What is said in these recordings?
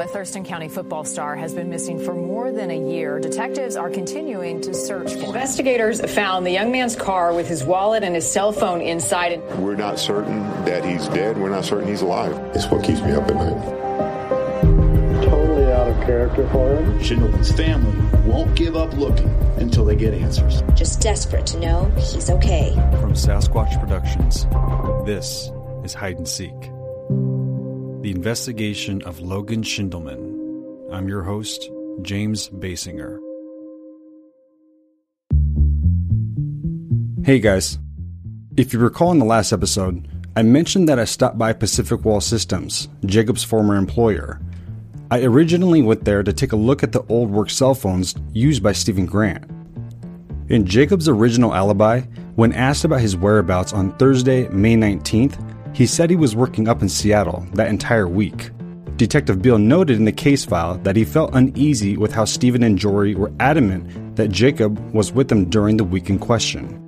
A Thurston County football star has been missing for more than a year. Detectives are continuing to search for Investigators found the young man's car with his wallet and his cell phone inside. We're not certain that he's dead. We're not certain he's alive. It's what keeps me up at night. Totally out of character for him. Schindler's family won't give up looking until they get answers. Just desperate to know he's okay. From Sasquatch Productions, this is Hide and Seek. Investigation of Logan Schindler. I'm your host, James Basinger. Hey guys. If you recall in the last episode, I mentioned that I stopped by Pacific Wall Systems, Jacob's former employer. I originally went there to take a look at the old work cell phones used by Stephen Grant. In Jacob's original alibi, when asked about his whereabouts on Thursday, May 19th, he said he was working up in Seattle that entire week. Detective Beal noted in the case file that he felt uneasy with how Stephen and Jory were adamant that Jacob was with them during the week in question.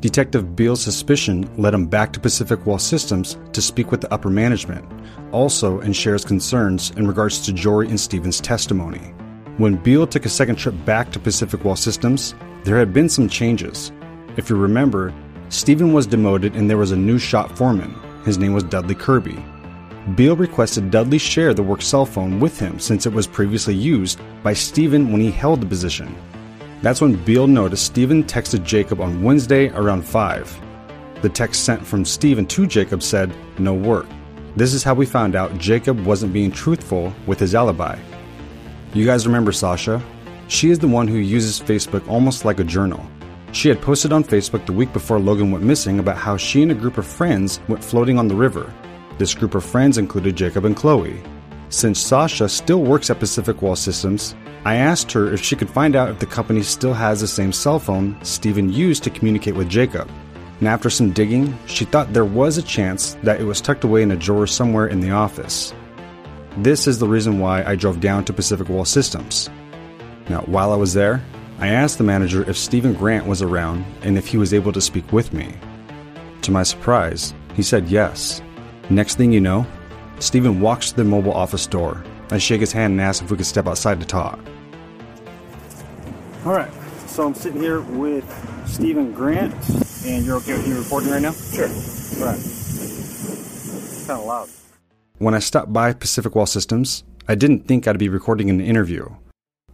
Detective Beal's suspicion led him back to Pacific Wall Systems to speak with the upper management, also and shares concerns in regards to Jory and Stephen's testimony. When Beal took a second trip back to Pacific Wall Systems, there had been some changes. If you remember, Stephen was demoted and there was a new shop foreman. His name was Dudley Kirby. Beal requested Dudley share the work cell phone with him since it was previously used by Stephen when he held the position. That's when Beal noticed Stephen texted Jacob on Wednesday around 5. The text sent from Stephen to Jacob said, No work. This is how we found out Jacob wasn't being truthful with his alibi. You guys remember Sasha? She is the one who uses Facebook almost like a journal. She had posted on Facebook the week before Logan went missing about how she and a group of friends went floating on the river. This group of friends included Jacob and Chloe. Since Sasha still works at Pacific Wall Systems, I asked her if she could find out if the company still has the same cell phone Stephen used to communicate with Jacob. And after some digging, she thought there was a chance that it was tucked away in a drawer somewhere in the office. This is the reason why I drove down to Pacific Wall Systems. Now, while I was there, I asked the manager if Stephen Grant was around and if he was able to speak with me. To my surprise, he said yes. Next thing you know, Stephen walks to the mobile office door. I shake his hand and ask if we could step outside to talk. All right, so I'm sitting here with Stephen Grant, and you're okay with me recording right now? Sure. All right. Kind of loud. When I stopped by Pacific Wall Systems, I didn't think I'd be recording an interview.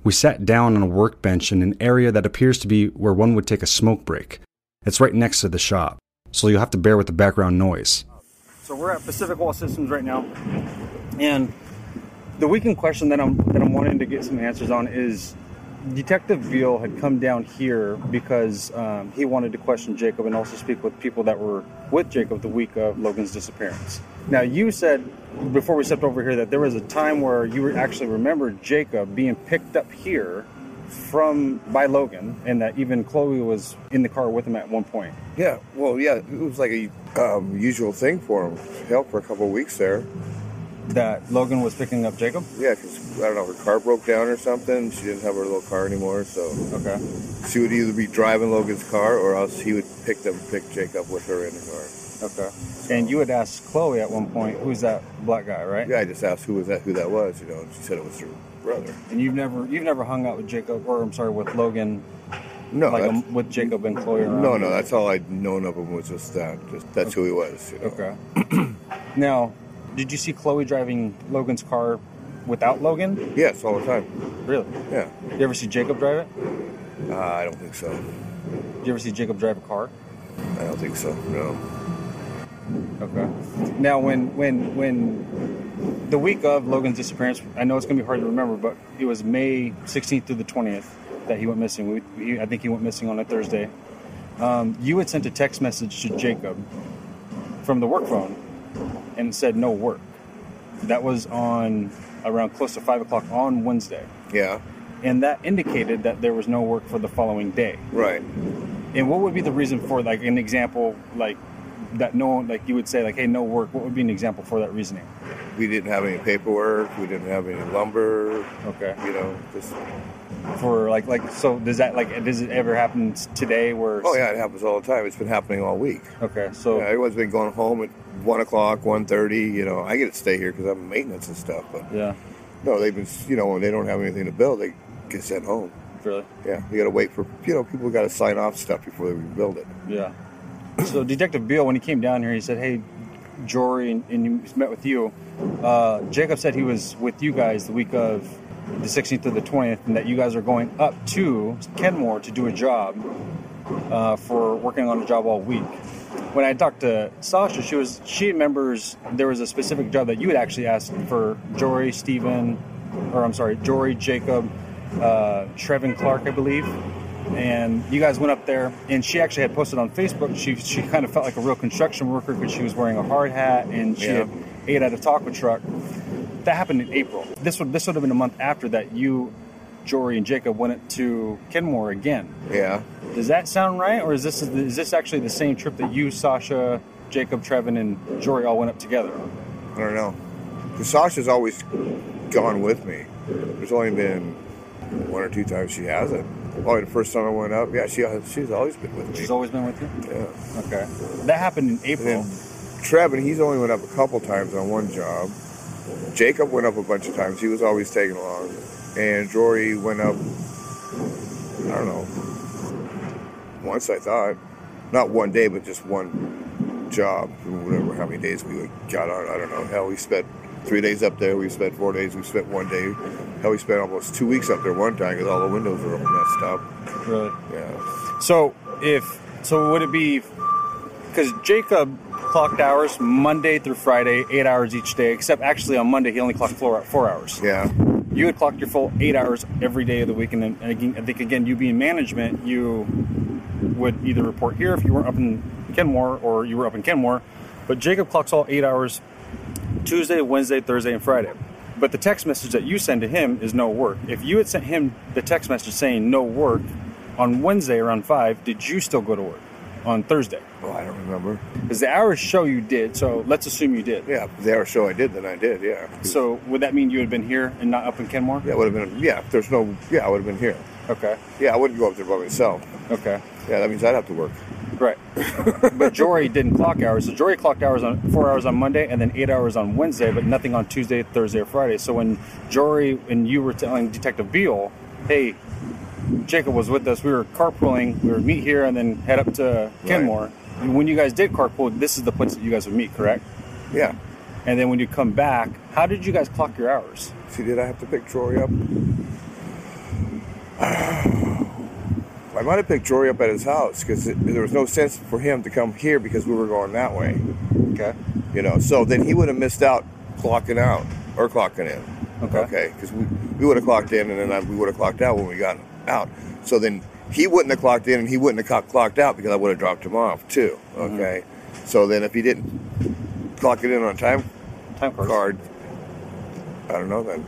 We sat down on a workbench in an area that appears to be where one would take a smoke break. It's right next to the shop, so you'll have to bear with the background noise. So we're at Pacific Wall Systems right now, and the weekend question that I'm that I'm wanting to get some answers on is Detective Beal had come down here because um, he wanted to question Jacob and also speak with people that were with Jacob the week of Logan's disappearance. Now, you said before we stepped over here that there was a time where you actually remember Jacob being picked up here from by Logan, and that even Chloe was in the car with him at one point. Yeah, well, yeah, it was like a um, usual thing for him. Help for a couple of weeks there. That Logan was picking up Jacob. Yeah, because I don't know, her car broke down or something. She didn't have her little car anymore, so Okay. she would either be driving Logan's car or else he would pick them, pick Jacob with her in the car. Okay. And you had asked Chloe at one point, "Who's that black guy?" Right? Yeah, I just asked who was that, who that was, you know, and she said it was her brother. And you've never you've never hung out with Jacob, or I'm sorry, with Logan, No, like that's, um, with Jacob and Chloe. Around no, no, that's all I'd known of him was just that. Just that's who he was. You know? Okay. now, did you see Chloe driving Logan's car without Logan? Yes, all the time. Really? Yeah. You ever see Jacob drive it? Uh, I don't think so. Did you ever see Jacob drive a car? I don't think so. No. Okay. Now, when when when the week of Logan's disappearance, I know it's gonna be hard to remember, but it was May 16th through the 20th that he went missing. We, he, I think he went missing on a Thursday. Um, you had sent a text message to Jacob from the work phone and said no work. That was on around close to five o'clock on Wednesday, Yeah. and that indicated that there was no work for the following day. Right. And what would be the reason for like an example like that no one like you would say like hey no work what would be an example for that reasoning We didn't have any paperwork. We didn't have any lumber. okay You know, just for like like so does that like does it ever happen today where oh yeah, it happens all the time. It's been happening all week. okay so Yeah, everyone's been going home at one o'clock, one thirty. You know, I get to stay here because I'm maintenance and stuff. But yeah No, they've been, you know, when they don't have anything to build, they get sent home. Really? Yeah, you got to wait for, you know, people got to sign off stuff before they rebuild it. Yeah. So Detective Beal, when he came down here, he said, "Hey, Jory," and, and he met with you. Uh, Jacob said he was with you guys the week of the 16th to the 20th, and that you guys are going up to Kenmore to do a job uh, for working on a job all week. When I talked to Sasha, she was she remembers there was a specific job that you had actually asked for Jory, Stephen, or I'm sorry, Jory, Jacob, uh, Trevin Clark, I believe. And you guys went up there, and she actually had posted on Facebook. She she kind of felt like a real construction worker because she was wearing a hard hat and she Yeah. had ate at a taco truck. That happened in April. This would this would have been a month after that. You, Jory, and Jacob went to Kenmore again. Yeah. Does that sound right, or is this is this actually the same trip that you, Sasha, Jacob, Trevin, and Jory all went up together? I don't know. Because Sasha's always gone with me. There's only been one or two times she hasn't. Probably the first time I went up, yeah, she she's always been with me. She's always been with you. yeah. Okay, that happened in April. Trevin, he's only went up a couple times on one job. Jacob went up a bunch of times. He was always taken along. And Jory went up, I don't know, once I thought. Not one day, but just one job. Whatever, how many days we got on, I don't know. Hell, we spent three days up there. We spent four days. We spent one day. Hell, we spent almost two weeks up there one time because all the windows were all messed up. really. Yeah. So if so, would it be because Jacob clocked hours Monday through Friday, eight hours each day. Except actually on Monday he only clocked four, four hours. Yeah. You had clocked your full eight hours every day of the week, and, then, and again, I think again you being management, you would either report here if you weren't up in Kenmore or you were up in Kenmore. But Jacob clocks all eight hours Tuesday, Wednesday, Thursday, and Friday. But the text message that you send to him is no work. If you had sent him the text message saying no work on Wednesday around five, did you still go to work on Thursday? Oh, I don't remember. Because the hours show you did, so let's assume you did. Yeah, the hour show I did, then I did, yeah. So would that mean you had been here and not up in Kenmore? Yeah, would have been. Yeah, if there's no. Yeah, I would have been here. Okay. Yeah, I wouldn't go up there by myself. Okay. Yeah, that means I'd have to work. Right. but Jory didn't clock hours. So Jory clocked hours on four hours on Monday and then eight hours on Wednesday, but nothing on Tuesday, Thursday, or Friday. So when Jory and you were telling Detective Beal, hey, Jacob was with us, we were carpooling, we would meet here and then head up to Kenmore. And when you guys did carpool, this is the place that you guys would meet, correct? Yeah. And then when you come back, how did you guys clock your hours? See, did I have to pick Jory up? I might have picked Jory up at his house because there was no sense for him to come here because we were going that way. Okay. You know, so then he would have missed out clocking out or clocking in. Okay. Okay, because we, we would have clocked in and then I, we would have clocked out when we got out. So then he wouldn't have clocked in and he wouldn't have clocked out because I would have dropped him off too. Mm-hmm. Okay. So then if he didn't clock it in on time Time card, I don't know then.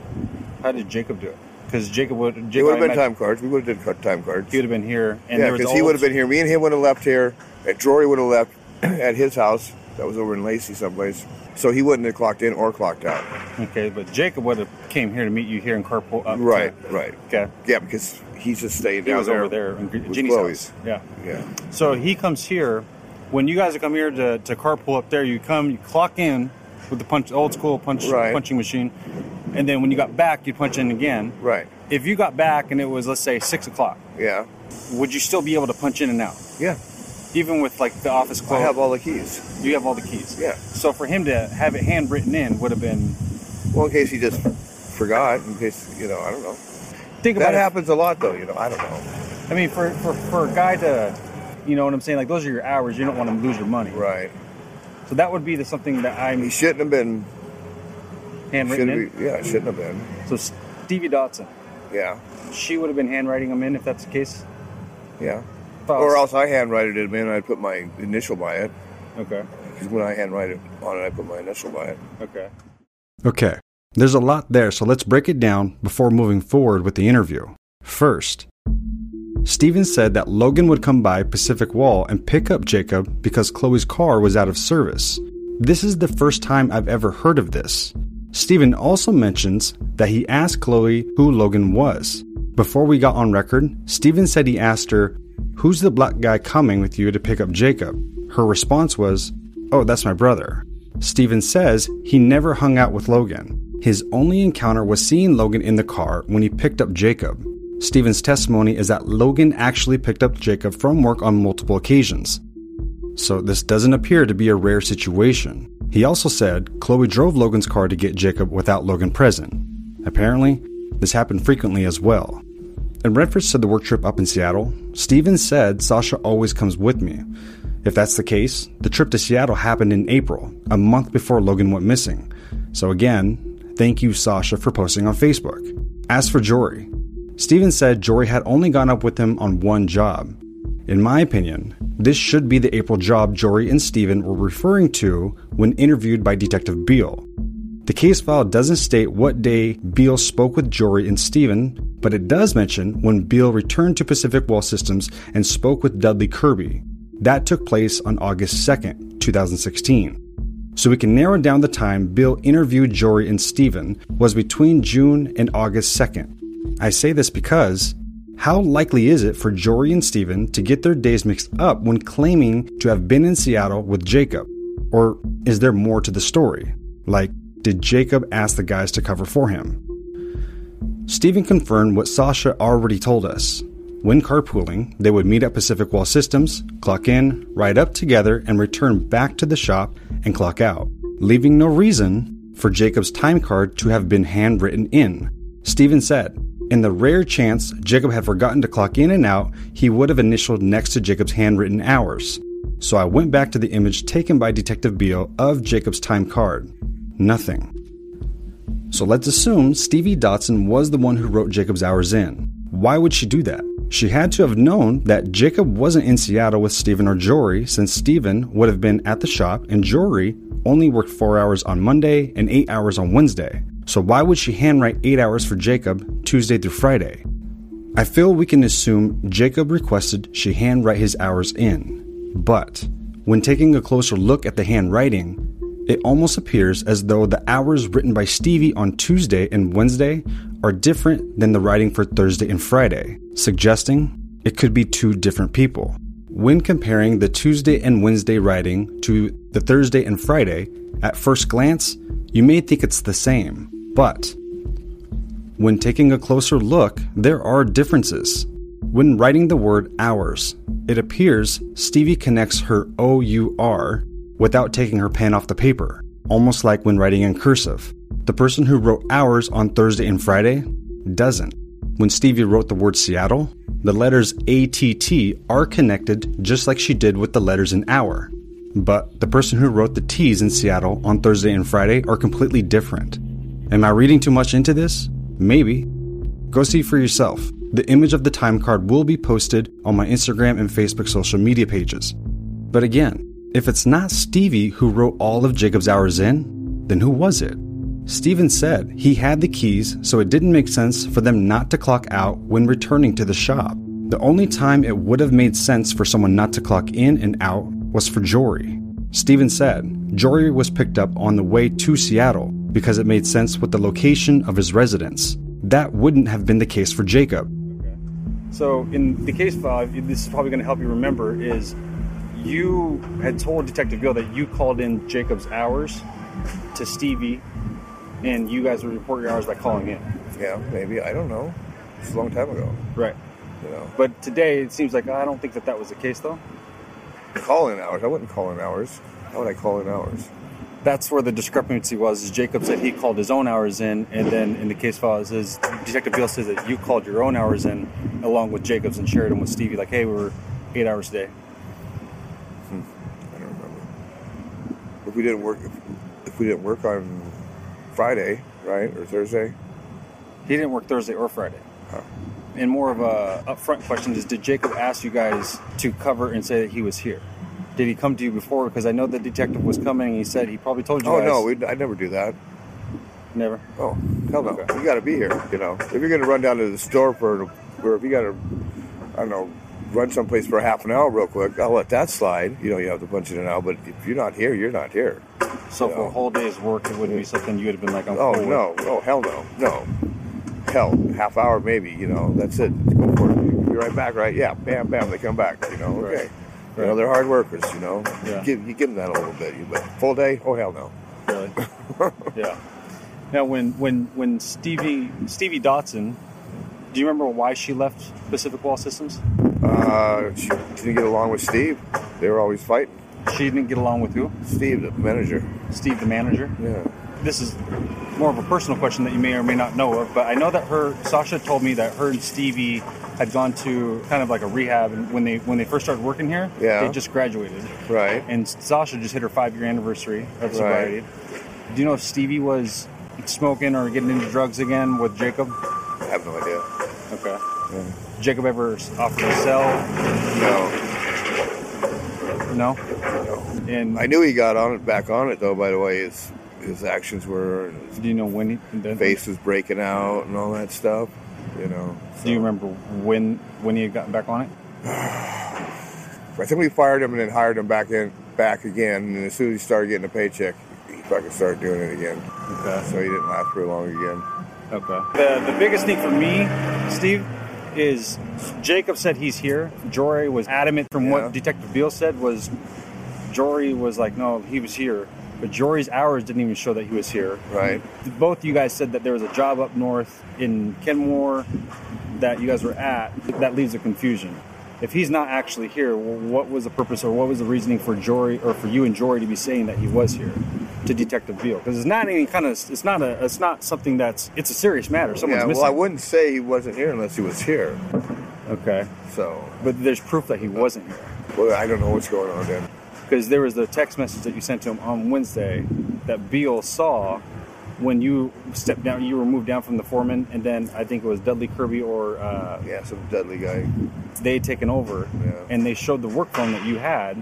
How did Jacob do it? Because Jacob would. It would have been time cards. We would have did time cards. He would have been here, and yeah, because he would have been here. Me and him would have left here. And Jory would have left at his house. That was over in Lacey someplace. So he wouldn't have clocked in or clocked out. Okay, but Jacob would have came here to meet you here in carpool up. to- Right, right. Okay. Yeah, because he's just staying He down was there. over there in Jenny's house. Yeah. Yeah. So he comes here. When you guys come here to, to carpool up there, you come, you clock in with the punch, old school punch Right. punching machine, and then when you got back, you'd punch in again. Right. If you got back and it was let's say six o'clock, Yeah. would you still be able to punch in and out, Yeah. even with like the office I closed? have all the keys. you have all the keys. Yeah. So for him to have it handwritten in would have been. Well, in case he just forgot. In case you know, I don't know. Think about That it. happens a lot, though. You know, I don't know. I mean, for, for for a guy to, you know what I'm saying? Like those are your hours. You don't want to lose your money. Right. So that would be the something that I'm He shouldn't have been. handwritten Shouldn't in. be, yeah, it shouldn't have been. So Stevie Dotson, Yeah. she would have been handwriting them in if that's the case. Yeah. Thoughts? Or else I handwrite it in, and I'd put my initial by it. Okay. Because when I handwrite it on it, I put my initial by it. Okay. Okay, there's a lot there, so let's break it down before moving forward with the interview. First, Steven said that Logan would come by Pacific Wall and pick up Jacob because Chloe's car was out of service. This is the first time I've ever heard of this. Steven also mentions that he asked Chloe who Logan was. Before we got on record, Steven said he asked her, Who's the black guy coming with you to pick up Jacob? Her response was, Oh, that's my brother. Steven says he never hung out with Logan. His only encounter was seeing Logan in the car when he picked up Jacob. Steven's testimony is that Logan actually picked up Jacob from work on multiple occasions. So this doesn't appear to be a rare situation. He also said Chloe drove Logan's car to get Jacob without Logan present. Apparently, this happened frequently as well. In reference to the work trip up in Seattle, Steven said Sasha always comes with me. If that's the case, the trip to Seattle happened in April, a month before Logan went missing. So again, thank you, Sasha, for posting on Facebook. As for Jory, Steven said Jory had only gone up with him on one job. In my opinion, this should be the April job Jory and Steven were referring to when interviewed by Detective Beal. The case file doesn't state what day Beal spoke with Jory and Steven, but it does mention when Beal returned to Pacific Wall Systems and spoke with Dudley Kirby. That took place on August 2nd, 2016 so we can narrow down the time Beal interviewed Jory and Steven was between June and August 2nd. I say this because how likely is it for Jory and Steven to get their days mixed up when claiming to have been in Seattle with Jacob? Or is there more to the story? Like, did Jacob ask the guys to cover for him? Steven confirmed what Sasha already told us. When carpooling, they would meet at Pacific Wall Systems, clock in, ride up together, and return back to the shop and clock out, leaving no reason for Jacob's time card to have been handwritten in. Steven said, in the rare chance Jacob had forgotten to clock in and out, he would have initialed next to Jacob's handwritten hours. So I went back to the image taken by Detective Beal of Jacob's time card. Nothing. So let's assume Stevie Dotson was the one who wrote Jacob's hours in. Why would she do that? She had to have known that Jacob wasn't in Seattle with Steven or Jory, since Steven would have been at the shop and Jory only worked four hours on Monday and eight hours on Wednesday. So why would she handwrite eight hours for Jacob Tuesday through Friday? I feel we can assume Jacob requested she handwrite his hours in. But when taking a closer look at the handwriting, it almost appears as though the hours written by Stevie on Tuesday and Wednesday are different than the writing for Thursday and Friday, suggesting it could be two different people. When comparing the Tuesday and Wednesday writing to the Thursday and Friday, at first glance, you may think it's the same, but when taking a closer look, there are differences. When writing the word hours, it appears Stevie connects her OUR without taking her pen off the paper, almost like when writing in cursive. The person who wrote hours on Thursday and Friday doesn't. When Stevie wrote the word Seattle, the letters ATT are connected just like she did with the letters in hour. But the person who wrote the T's in Seattle on Thursday and Friday are completely different. Am I reading too much into this? Maybe. Go see for yourself. The image of the time card will be posted on my Instagram and Facebook social media pages. But again, if it's not Stevie who wrote all of Jacob's hours in, then who was it? Steven said he had the keys, so it didn't make sense for them not to clock out when returning to the shop. The only time it would have made sense for someone not to clock in and out was for Jory. Steven said Jory was picked up on the way to Seattle because it made sense with the location of his residence. That wouldn't have been the case for Jacob. Okay. So in the case file, this is probably going to help you remember is you had told Detective Beal that you called in Jacob's hours to Stevie and you guys would report your hours by calling in. Yeah, maybe. I don't know. It's a long time ago. Right. You know, But today it seems like I don't think that that was the case though. call in hours. I wouldn't call in hours. How would I call in hours? That's where the discrepancy was. Is Jacob said he called his own hours in, and then in the case file it says Detective Beal says that you called your own hours in along with Jacob's and shared them with Stevie. Like, hey, we were eight hours a today. Hmm. I don't remember. If we didn't work, if, if we didn't work on Friday, right, or Thursday, He didn't work Thursday or Friday. Oh. And more of a upfront question is: Did Jacob ask you guys to cover and say that he was here? Did he come to you before? Because I know the detective was coming. and He said he probably told you oh guys. no, we I never do that. never. Oh hell no, Okay. you got to be here. You know, if you're going to run down to the store for, or if you got to, I don't know, run someplace for half an hour real quick, I'll let that slide. You know, you have to punch it in out. But if you're not here, you're not here. So for No. a whole day's work, it wouldn't be something you would have been like, I'm Oh cool with. no, oh hell no, no, hell, half hour maybe. You know, that's it. Go for it. You'll be right back, right? Yeah, bam, bam, they come back. You know, Right. You know, they're hard workers. You know, Yeah. you give you give them that a little bit. You, but full day, oh hell no. Really? yeah. Now, when when when Stevie Stevie Dotson, do you remember why she left Pacific Wall Systems? Uh, she didn't get along with Steve. They were always fighting. She didn't get along with who? Steve, the manager. Steve, the manager. Yeah. This is more of a personal question that you may or may not know of, but I know that her Sasha told me that her and Stevie had gone to kind of like a rehab and when they when they first started working here. Yeah. They just graduated. Right. And Sasha just hit her five year anniversary of sobriety. Right. Do you know if Stevie was smoking or getting into drugs again with Jacob? I have no idea. Okay. Jacob ever offered to sell? No. No. No. And I knew he got on it, back on it though. By the way, his his actions were, his do you know when he? the- face was breaking out and all that stuff. You know. Do you remember when when he had gotten back on it? I think we fired him and then hired him back in, back again. And as soon as he started getting a paycheck, he fucking started doing it again. Okay. So he didn't last very long again. Okay. The the biggest thing for me, Steve, is Jacob said he's here. Jory was adamant from Yeah. what Detective Beal said was Jory was like, no, he was here. But Jory's hours didn't even show that he was here. Right. Both you guys said that there was a job up north in Kenmore that you guys were at. That leaves a confusion. If he's not actually here, what was the purpose or what was the reasoning for Jory or for you and Jory to be saying that he was here to Detective Beal? Because it's not any kind of it's not a it's not something that's it's a serious matter. Someone's yeah. missing. Well, I wouldn't say he wasn't here unless he was here. Okay. So, But there's proof that he wasn't here. well, I don't know what's going on then. Because there was the text message that you sent to him on Wednesday that Beal saw when you stepped down, you were moved down from the foreman, and then I think it was Dudley Kirby or uh, Yeah, some Dudley guy. they had taken over, Yeah. and they showed the work phone that you had,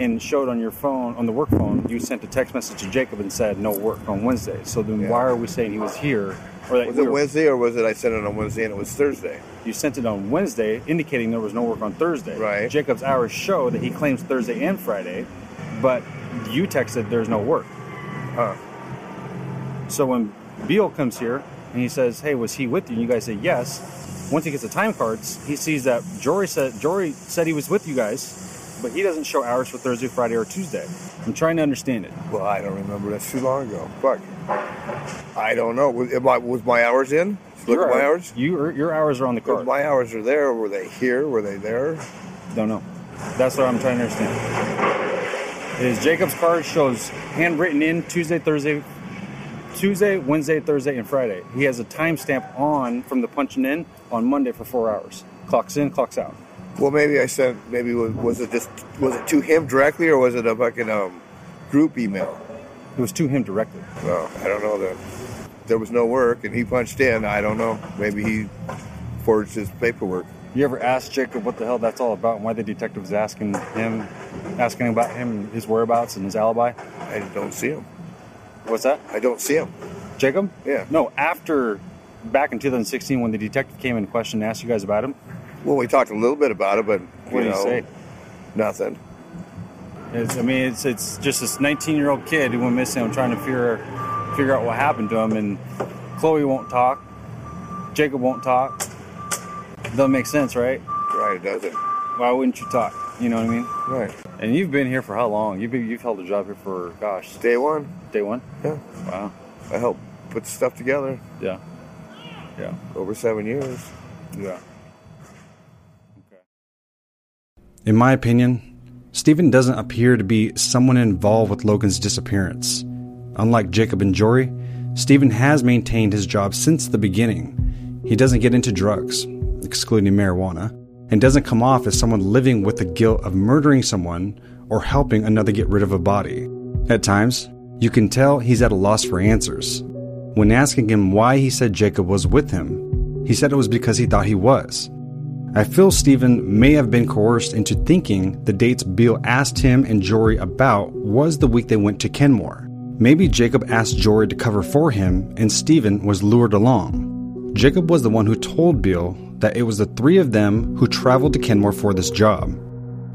and showed on your phone, on the work phone, you sent a text message to Jacob and said no work on Wednesday. So then Yeah. why are we saying he was here? Or that Was we it were- Wednesday or was it I sent it on Wednesday and it was Thursday? You sent it on Wednesday, indicating there was no work on Thursday. Right. Jacob's hours show that he claims Thursday and Friday, but you texted there's no work. Huh. So when Beal comes here and he says, "Hey, was he with you?" and you guys say yes. Once he gets the time cards, he sees that Jory said Jory said he was with you guys, but he doesn't show hours for Thursday, Friday, or Tuesday. I'm trying to understand it. Well, I don't remember. That's too long ago. Fuck. I don't know. Was, I, was my hours in? Look Your at my hours. You, your hours are on the card. my hours are there. Were they here? Were they there? Don't know. That's what I'm trying to understand. Is Jacob's card shows handwritten in Tuesday, Thursday, Tuesday, Wednesday, Thursday, and Friday. He has a timestamp on from the punching in on Monday for four hours. Clocks in, clocks out. Well, maybe I sent. Maybe was, was it just was it to him directly or was it a fucking um, group email? It was to him directly. Well, I don't know that. There was no work and he punched in. I don't know. Maybe he forged his paperwork. You ever asked Jacob what the hell that's all about and why the detective was asking him, asking about him, his whereabouts, and his alibi? I don't see him. What's that? I don't see him. Jacob? Yeah. No, after back in 2016 when the detective came in and questioned and asked you guys about him, Well, we talked a little bit about it, but what you did he know, say? nothing. It's, I mean, it's it's just this 19 year old kid who went missing. I'm trying to figure figure out what happened to him, and Chloe won't talk. Jacob won't talk. Doesn't make sense, right? Right? It doesn't. Why wouldn't you talk? You know what I mean? Right. And you've been here for how long? You've been, you've held a job here for gosh, Day one. day one. Yeah. Wow. I helped put stuff together Yeah. Yeah. over seven years. Yeah. Okay. In my opinion, Stephen doesn't appear to be someone involved with Logan's disappearance. Unlike Jacob and Jory, Stephen has maintained his job since the beginning. He doesn't get into drugs, excluding marijuana, and doesn't come off as someone living with the guilt of murdering someone or helping another get rid of a body. At times, you can tell he's at a loss for answers. When asking him why he said Jacob was with him, he said it was because he thought he was. I feel Stephen may have been coerced into thinking the dates Beal asked him and Jory about was the week they went to Kenmore. Maybe Jacob asked Jory to cover for him and Stephen was lured along. Jacob was the one who told Beal that it was the three of them who traveled to Kenmore for this job.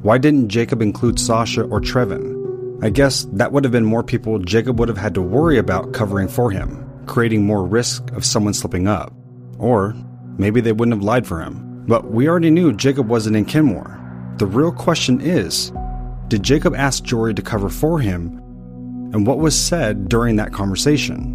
Why didn't Jacob include Sasha or Trevin? I guess that would have been more people Jacob would have had to worry about covering for him, creating more risk of someone slipping up. Or maybe they wouldn't have lied for him. But we already knew Jacob wasn't in Kenmore. The real question is did Jacob ask Jory to cover for him? And what was said during that conversation?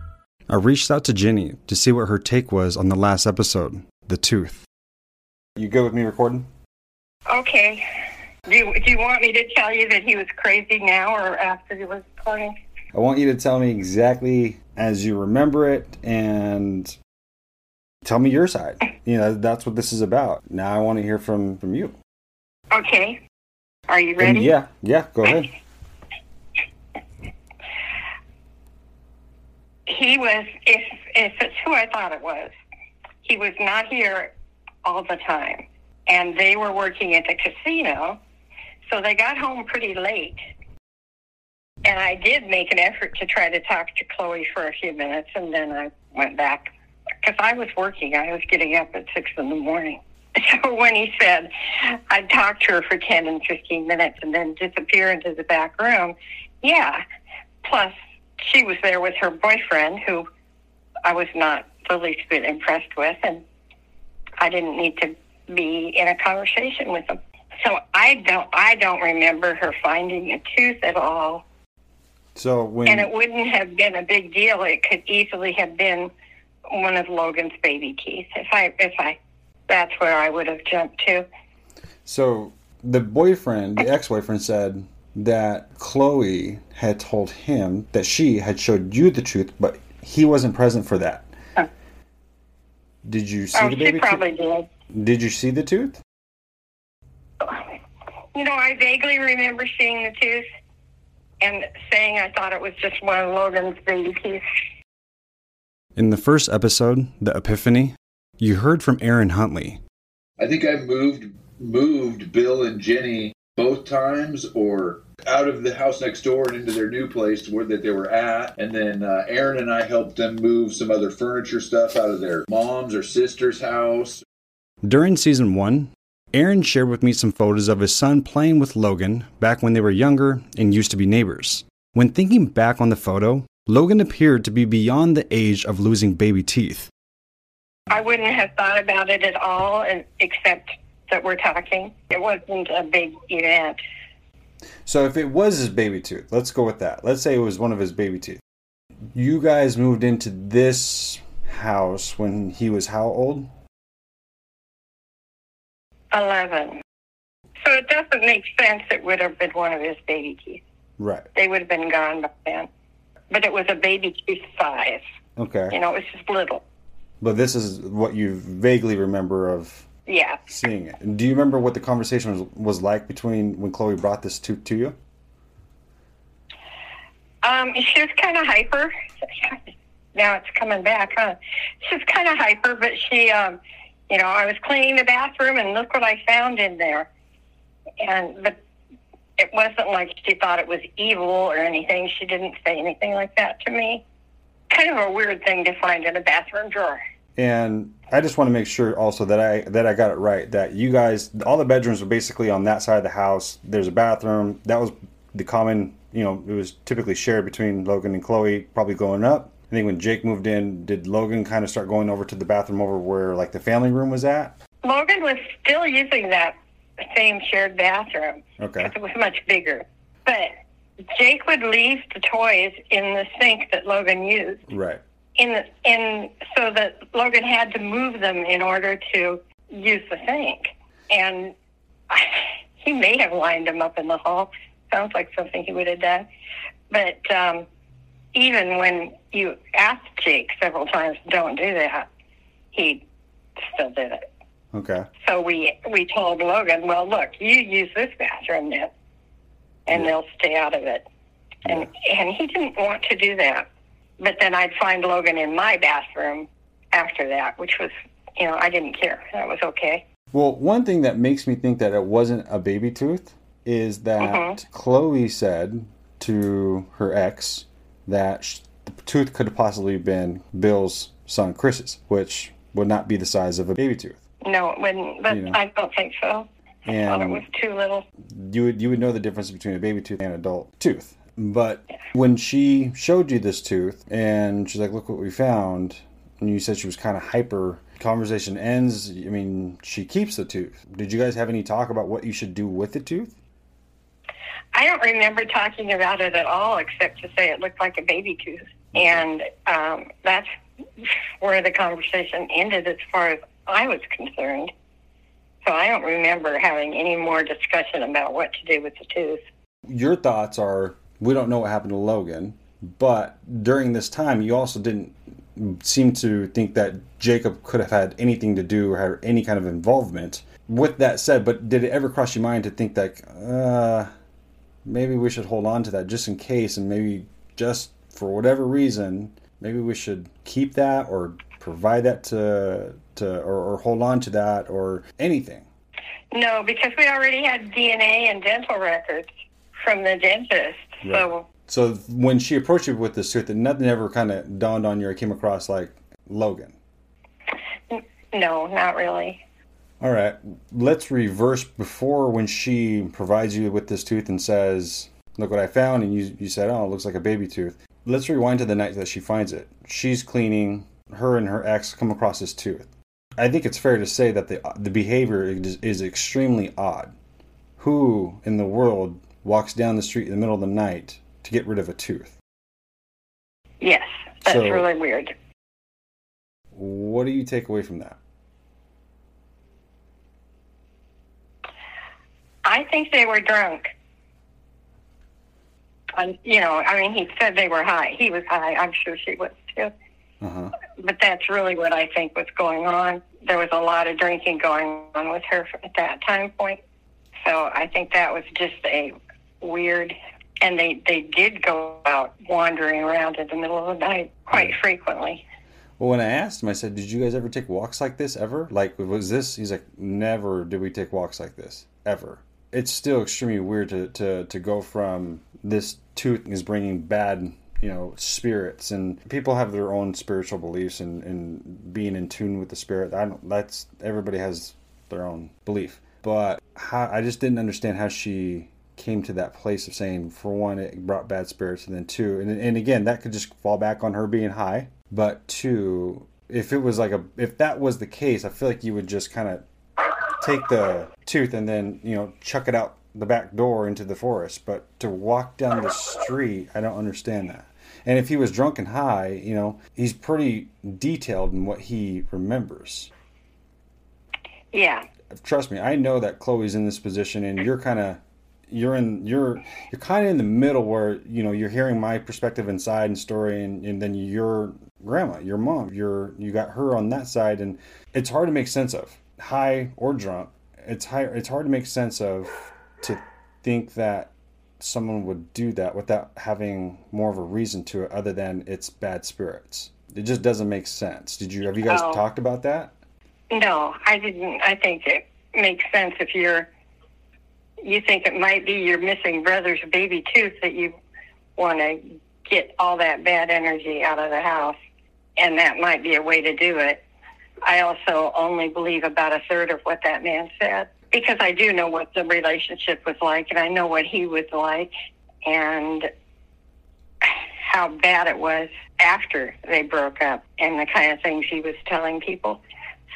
I reached out to Jenny to see what her take was on the last episode, The Tooth. You good with me recording? Okay. Do you, do you want me to tell you that he was crazy now or after he was recording? I want you to tell me exactly as you remember it and tell me your side. You know, that's what this is about. Now I want to hear from from you. Okay. Are you And ready? yeah, yeah, go ahead. He was, if, if it's who I thought it was, he was not here all the time. And they were working at the casino, so they got home pretty late. And I did make an effort to try to talk to Chloe for a few minutes, and then I went back because I was working. I was getting up at six in the morning. So when he said I'd talk to her for 10 and 15 minutes and then disappear into the back room, yeah. Plus, she was there with her boyfriend, who I was not the least bit impressed with, and I didn't need to be in a conversation with him. So I don't, I don't remember her finding a tooth at all, So when and it wouldn't have been a big deal. It could easily have been one of Logan's baby teeth. If I, if I, that's where I would have jumped to. So the boyfriend, the ex-boyfriend, said that Chloe had told him that she had showed you the truth, but he wasn't present for that. Huh. Did you see Oh, the she baby probably tooth? did. Did you see the tooth? You know, I vaguely remember seeing the tooth and saying I thought it was just one of Logan's baby teeth. In the first episode, The Epiphany, you heard from Aaron Huntley. I think I moved moved Bill and Jenny both times, or out of the house next door and into their new place where that they were at. And then uh, Aaron and I helped them move some other furniture stuff out of their mom's or sister's house. During season one, Aaron shared with me some photos of his son playing with Logan back when they were younger and used to be neighbors. When thinking back on the photo, Logan appeared to be beyond the age of losing baby teeth. I wouldn't have thought about it at all, and- except that we're talking. It wasn't a big event. So if it was his baby tooth, let's go with that. Let's say it was one of his baby teeth. You guys moved into this house when he was how old? 11. So it doesn't make sense it would have been one of his baby teeth. Right. They would have been gone by then. But it was a baby tooth size. Okay. You know, it was just little. But this is what you vaguely remember of Yeah. seeing it. Do you remember what the conversation was, was like between when Chloe brought this tooth to you? Um, she was kind of hyper. Now it's coming back, huh? She's kind of hyper, but she, um, you know, I was cleaning the bathroom and look what I found in there. And, but it wasn't like she thought it was evil or anything. She didn't say anything like that to me. Kind of a weird thing to find in a bathroom drawer. And I just want to make sure also that I that I got it right. That you guys, all the bedrooms were basically on that side of the house. There's a bathroom. That was the common. You know, it was typically shared between Logan and Chloe. Probably going up. I think when Jake moved in, did Logan kind of start going over to the bathroom over where like the family room was at? Logan was still using that same shared bathroom. Okay. It was much bigger. But Jake would leave the toys in the sink that Logan used. Right. In in so that Logan had to move them in order to use the sink. And he may have lined them up in the hall. Sounds like something he would have done. But um, even when you asked Jake several times, don't do that, he still did it. Okay. So we we told Logan, well, look, you use this bathroom then, and they'll stay out of it. And and he didn't want to do that. But then I'd find Logan in my bathroom after that, which was, you know, I didn't care. That was okay. Well, one thing that makes me think that it wasn't a baby tooth is that Mhm. Chloe said to her ex that sh- the tooth could have possibly been Bill's son Chris's, which would not be the size of a baby tooth. No, it wouldn't. But You know. I don't think so. I thought it was too little. you would you would know the difference between a baby tooth and an adult tooth. But when she showed you this tooth and she's like, "Look what we found," and you said she was kind of hyper. Conversation ends. I mean, she keeps the tooth. Did you guys have any talk about what you should do with the tooth? I don't remember talking about it at all, except to say it looked like a baby tooth, and um, that's where the conversation ended, as far as I was concerned. So I don't remember having any more discussion about what to do with the tooth. Your thoughts are we don't know what happened to Logan, but during this time, you also didn't seem to think that Jacob could have had anything to do or had any kind of involvement. With that said, but did it ever cross your mind to think that uh, maybe we should hold on to that just in case, and maybe just for whatever reason, maybe we should keep that or provide that to to or, or hold on to that or anything. No, because we already had DNA and dental records from the dentist. So oh, So when she approached you with this tooth, that nothing ever kind of dawned on you or came across like Logan. no, not really. All right, let's reverse before when she provides you with this tooth and says, "Look what I found," and you you said, "Oh, it looks like a baby tooth." Let's rewind to the night that she finds it. She's cleaning. Her and her ex come across this tooth. I think it's fair to say that the the behavior is, is extremely odd. Who in the world walks down the street in the middle of the night to get rid of a tooth? Yes, that's So- really weird. What do you take away from that? I think they were drunk. Um, you know, I mean, he said they were high. He was high. I'm sure she was too. Uh huh. But that's really what I think was going on. There was a lot of drinking going on with her at that time point. So I think that was just a weird. And they they did go out wandering around in the middle of the night quite frequently. Well, when I asked him, I said, "Did you guys ever take walks like this ever? Like, was this?" He's like, "Never did we take walks like this ever." It's still extremely weird to to to go from this tooth is bringing bad, you know, spirits, and people have their own spiritual beliefs and and being in tune with the spirit. I don't. That's everybody has their own belief, but how, I just didn't understand how she came to that place of saying, for one, it brought bad spirits, and then two, and and again, that could just fall back on her being high. But two, if it was like a, if that was the case, I feel like you would just kind of take the tooth and then you know chuck it out the back door into the forest. But to walk down the street, I don't understand that. And if he was drunk and high, you know, he's pretty detailed in what he remembers. Yeah. Trust me, I know that Chloe's in this position, and you're kind of you're in you're you're kind of in the middle where you know you're hearing my perspective inside and story and, and then your grandma your mom you're you got her on that side and it's hard to make sense of high or drunk it's high it's hard to make sense of to think that someone would do that without having more of a reason to it other than it's bad spirits it just doesn't make sense did you have you guys Oh. talked about that No, I didn't. I think it makes sense if you're, you think it might be your missing brother's baby tooth that you want to get all that bad energy out of the house, and that might be a way to do it. I also only believe about a third of what that man said because I do know what the relationship was like, and I know what he was like, and how bad it was after they broke up, and the kind of things he was telling people.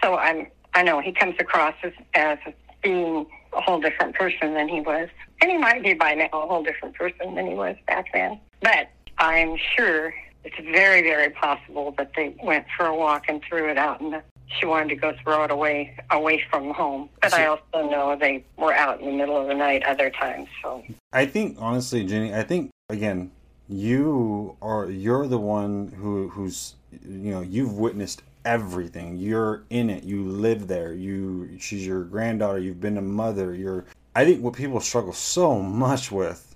So I'm, I know he comes across as, as being a whole different person than he was. And he might be by now a whole different person than he was back then. But I'm sure it's very, very possible that they went for a walk and threw it out and she wanted to go throw it away, away from home. But I also know they were out in the middle of the night other times. So I think honestly, Jenny, I think again, you are you're the one who who's you know you've witnessed everything. You're in it. You live there. You she's your granddaughter. You've been a mother. You're. I think what people struggle so much with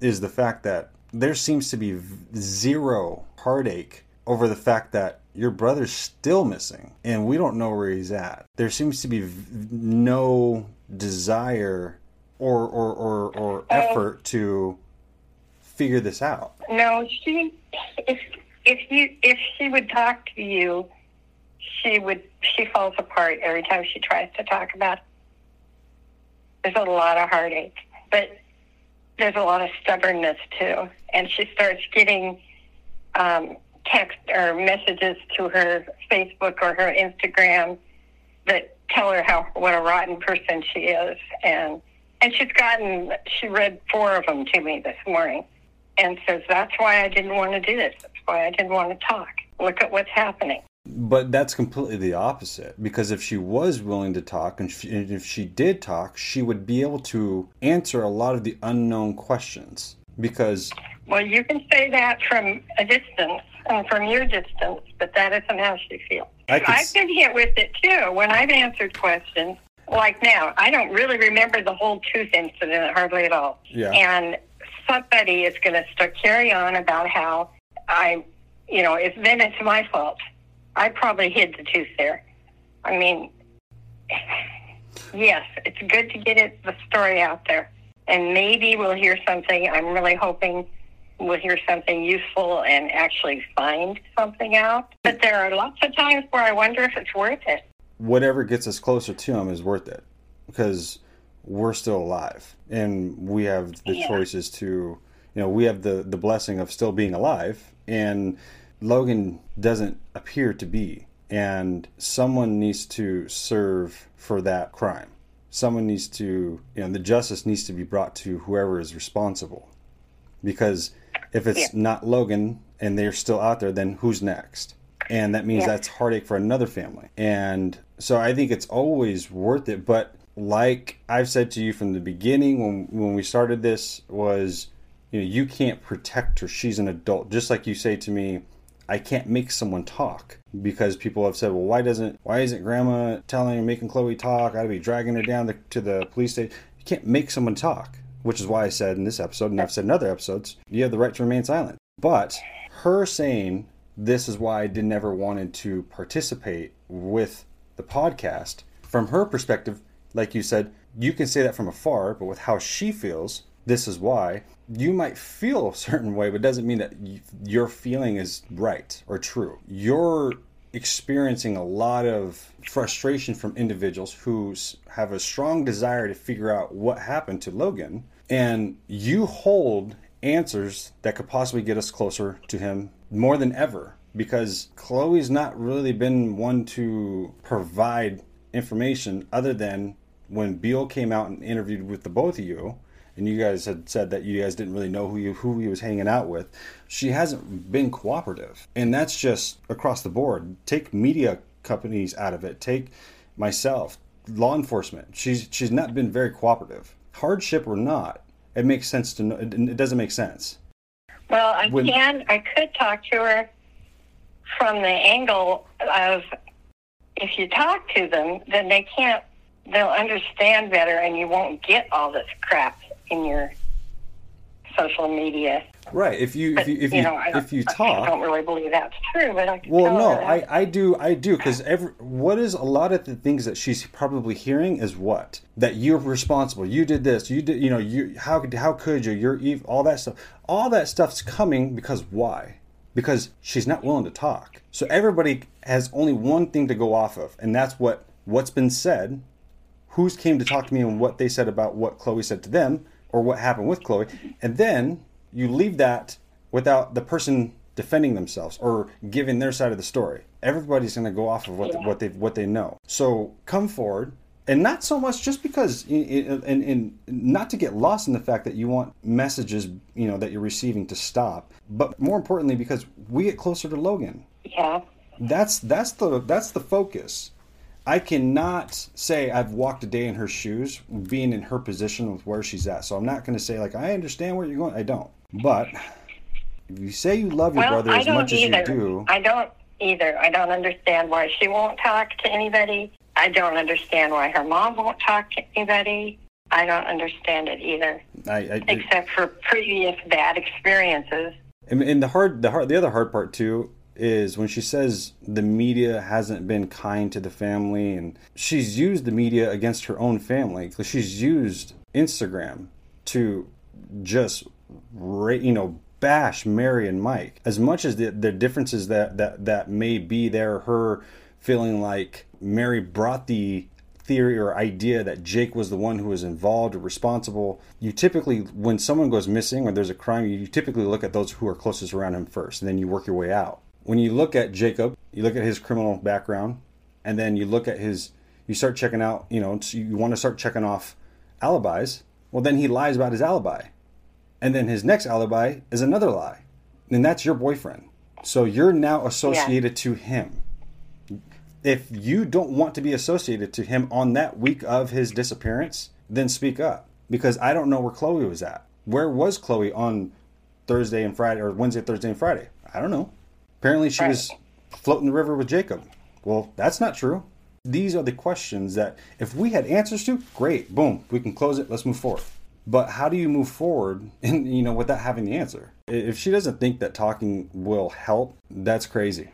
is the fact that there seems to be zero heartache over the fact that your brother's still missing and we don't know where he's at. There seems to be no desire or or or, or effort to figure this out. No, she. If if you if she would talk to you, she would she falls apart every time she tries to talk about. It. There's a lot of heartache, but there's a lot of stubbornness too, and she starts getting um, text or messages to her Facebook or her Instagram that tell her how what a rotten person she is, and and she's gotten she read four of them to me this morning, and says that's why I didn't want to do this. That's why I didn't want to talk. Look at what's happening. But that's completely the opposite. Because if she was willing to talk, and, she, and if she did talk, she would be able to answer a lot of the unknown questions. Because well, you can say that from a distance and from your distance, but that isn't how she feels. I've been hit with it too when I've answered questions. Like now, I don't really remember the whole tooth incident hardly at all. Yeah. And somebody is going to start carry on about how I, you know, if then it's my fault. I probably hid the tooth there. I mean, yes, it's good to get it the story out there, and maybe we'll hear something. I'm really hoping we'll hear something useful and actually find something out. But there are lots of times where I wonder if it's worth it. whatever gets us closer to him is worth it because we're still alive and we have the Yeah. choices to you know we have the the blessing of still being alive and logan doesn't appear to be and someone needs to serve for that crime. Someone needs to you know the justice needs to be brought to whoever is responsible. Because if it's Yeah. not logan and they're still out there then who's next? And that means Yeah. that's heartache for another family. And so i think it's always worth it but like i've said to you from the beginning when when we started this was you know you can't protect her. She's an adult. Just like you say to me i can't make someone talk because people have said well why doesn't why isn't grandma telling making chloe talk i'd be dragging her down the, to the police station you can't make someone talk which is why i said in this episode and i've said in other episodes you have the right to remain silent but her saying this is why I did never wanted to participate with the podcast. From her perspective, like you said, you can say that from afar, but with how she feels, this is why. You might feel a certain way, but doesn't mean that y your feeling is right or true. You're experiencing a lot of frustration from individuals who have a strong desire to figure out what happened to Logan, and you hold answers that could possibly get us closer to him more than ever because Chloe's not really been one to provide information other than when Beal came out and interviewed with the both of you and you guys had said that you guys didn't really know who you, who he was hanging out with she hasn't been cooperative. And that's just across the board. Take media companies out of it. Take myself law enforcement. She's she's not been very cooperative. Hardship or not it makes sense to know it, it doesn't make sense. Well, I When- can. I could talk to her from the angle of if you talk to them, then they can't. They'll understand better, and you won't get all this crap in your social media. right if you But, if you if you, know, if you talk, I don't really believe that's true, but I can Well, tell no, I. I do, I do, because every what is a lot of the things that she's probably hearing is what that you're responsible. You did this. You did, you know, you how could how could you? You're ev- all that stuff. All that stuff's coming because why? Because she's not willing to talk. So everybody has only one thing to go off of, and that's what what's been said. Who's came to talk to me and what they said about what Chloe said to them or what happened with Chloe, and then you leave that without the person defending themselves or giving their side of the story. Everybody's going to go off of what what they what they know. So come forward, and not so much just because, and, and, and not to get lost in the fact that you want messages, you know, that you're receiving to stop, but more importantly because we get closer to Logan. Yeah. That's that's the that's the focus. I cannot say I've walked a day in her shoes, being in her position with where she's at. So I'm not going to say like I understand where you're going. I don't. But if you say you love your well, brother as much either. as you do, I don't either. I don't understand why she won't talk to anybody. I don't understand why her mom won't talk to anybody. I don't understand it either, I, I except for previous bad experiences. And, and the hard, the hard, the other hard part too is when she says the media hasn't been kind to the family, and she's used the media against her own family. She's used Instagram to just, you know, bash Mary and Mike. As much as the, the differences that, that, that may be there, her feeling like Mary brought the theory or idea that Jake was the one who was involved or responsible. You typically, when someone goes missing or there's a crime, you typically look at those who are closest around him first, and then you work your way out. When you look at Jacob, you look at his criminal background, and then you look at his, you start checking out, you know, you want to start checking off alibis. Well, then he lies about his alibi. And then his next alibi is another lie. And that's your boyfriend. So you're now associated yeah. to him if you don't want to be associated to him on that week of his disappearance, then speak up because I don't know where Chloe was at. Where was Chloe on Thursday and Friday or Wednesday, Thursday, and Friday? I don't know. Apparently, she right. was floating the river with Jacob. Well, that's not true. These are the questions that if we had answers to, great, boom, we can close it. Let's move forward. But how do you move forward, and you know, without having the answer? If she doesn't think that talking will help, that's crazy.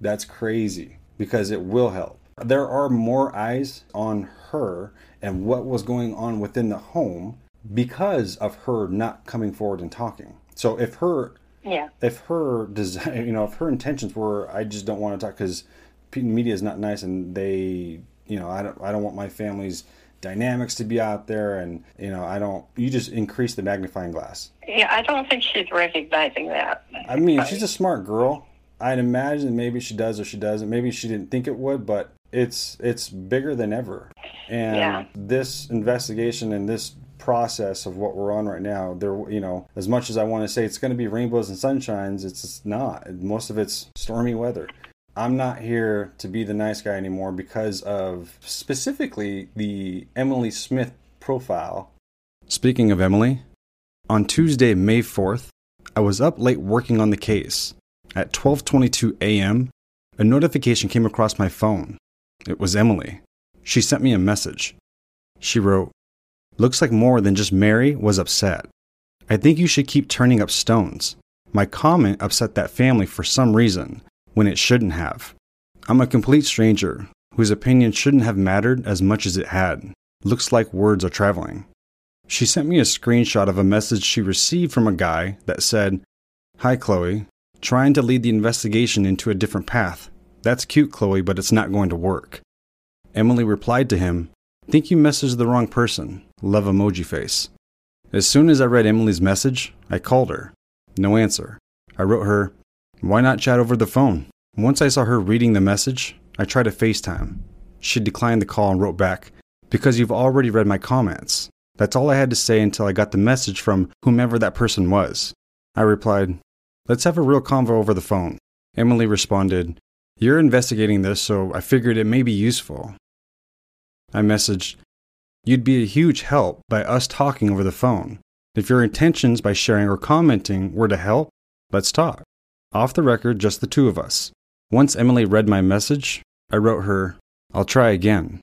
That's crazy because it will help. There are more eyes on her and what was going on within the home because of her not coming forward and talking. So if her yeah. If her desire, you know, if her intentions were, I just don't want to talk because media is not nice, and they, you know, I don't, I don't want my family's dynamics to be out there, and you know, I don't. You just increase the magnifying glass. Yeah, I don't think she's recognizing that. I mean, she's a smart girl, I'd imagine maybe she does or she doesn't. Maybe she didn't think it would, but it's it's bigger than ever. And yeah. this investigation and this process of what we're on right now, there you know, as much as I want to say it's going to be rainbows and sunshines, it's not. Most of it's stormy weather. I'm not here to be the nice guy anymore because of specifically the Emily Smith profile. Speaking of Emily, on Tuesday, May 4th, I was up late working on the case at 12:22 a.m., a notification came across my phone. It was Emily. She sent me a message. She wrote, "Looks like more than just Mary was upset. I think you should keep turning up stones. My comment upset that family for some reason when it shouldn't have. I'm a complete stranger whose opinion shouldn't have mattered as much as it had. Looks like words are traveling." She sent me a screenshot of a message she received from a guy that said, Hi, Chloe trying to lead the investigation into a different path. That's cute, Chloe, but it's not going to work. Emily replied to him, Think you messaged the wrong person. Love emoji face. As soon as I read Emily's message, I called her. No answer. I wrote her, Why not chat over the phone? Once I saw her reading the message, I tried to FaceTime. She declined the call and wrote back, Because you've already read my comments. That's all I had to say until I got the message from whomever that person was. I replied, Let's have a real convo over the phone. Emily responded, You're investigating this, so I figured it may be useful. I messaged, You'd be a huge help by us talking over the phone. If your intentions by sharing or commenting were to help, let's talk. Off the record, just the two of us. Once Emily read my message, I wrote her, I'll try again.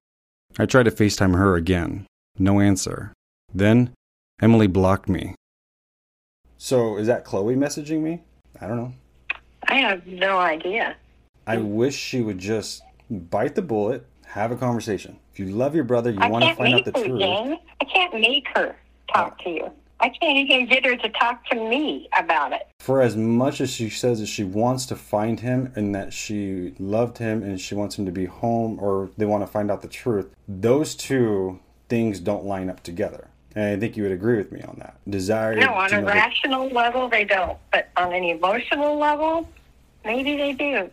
I tried to FaceTime her again. No answer. Then, Emily blocked me. So, is that Chloe messaging me? I don't know. I have no idea. I wish she would just bite the bullet, have a conversation. If you love your brother, you want to find out the her, truth. James. I can't make her talk to you. I can't even get her to talk to me about it. For as much as she says that she wants to find him and that she loved him and she wants him to be home or they want to find out the truth, those two things don't line up together. And I think you would agree with me on that. Desire. No, on a rational level, they don't. But on an emotional level, maybe they do.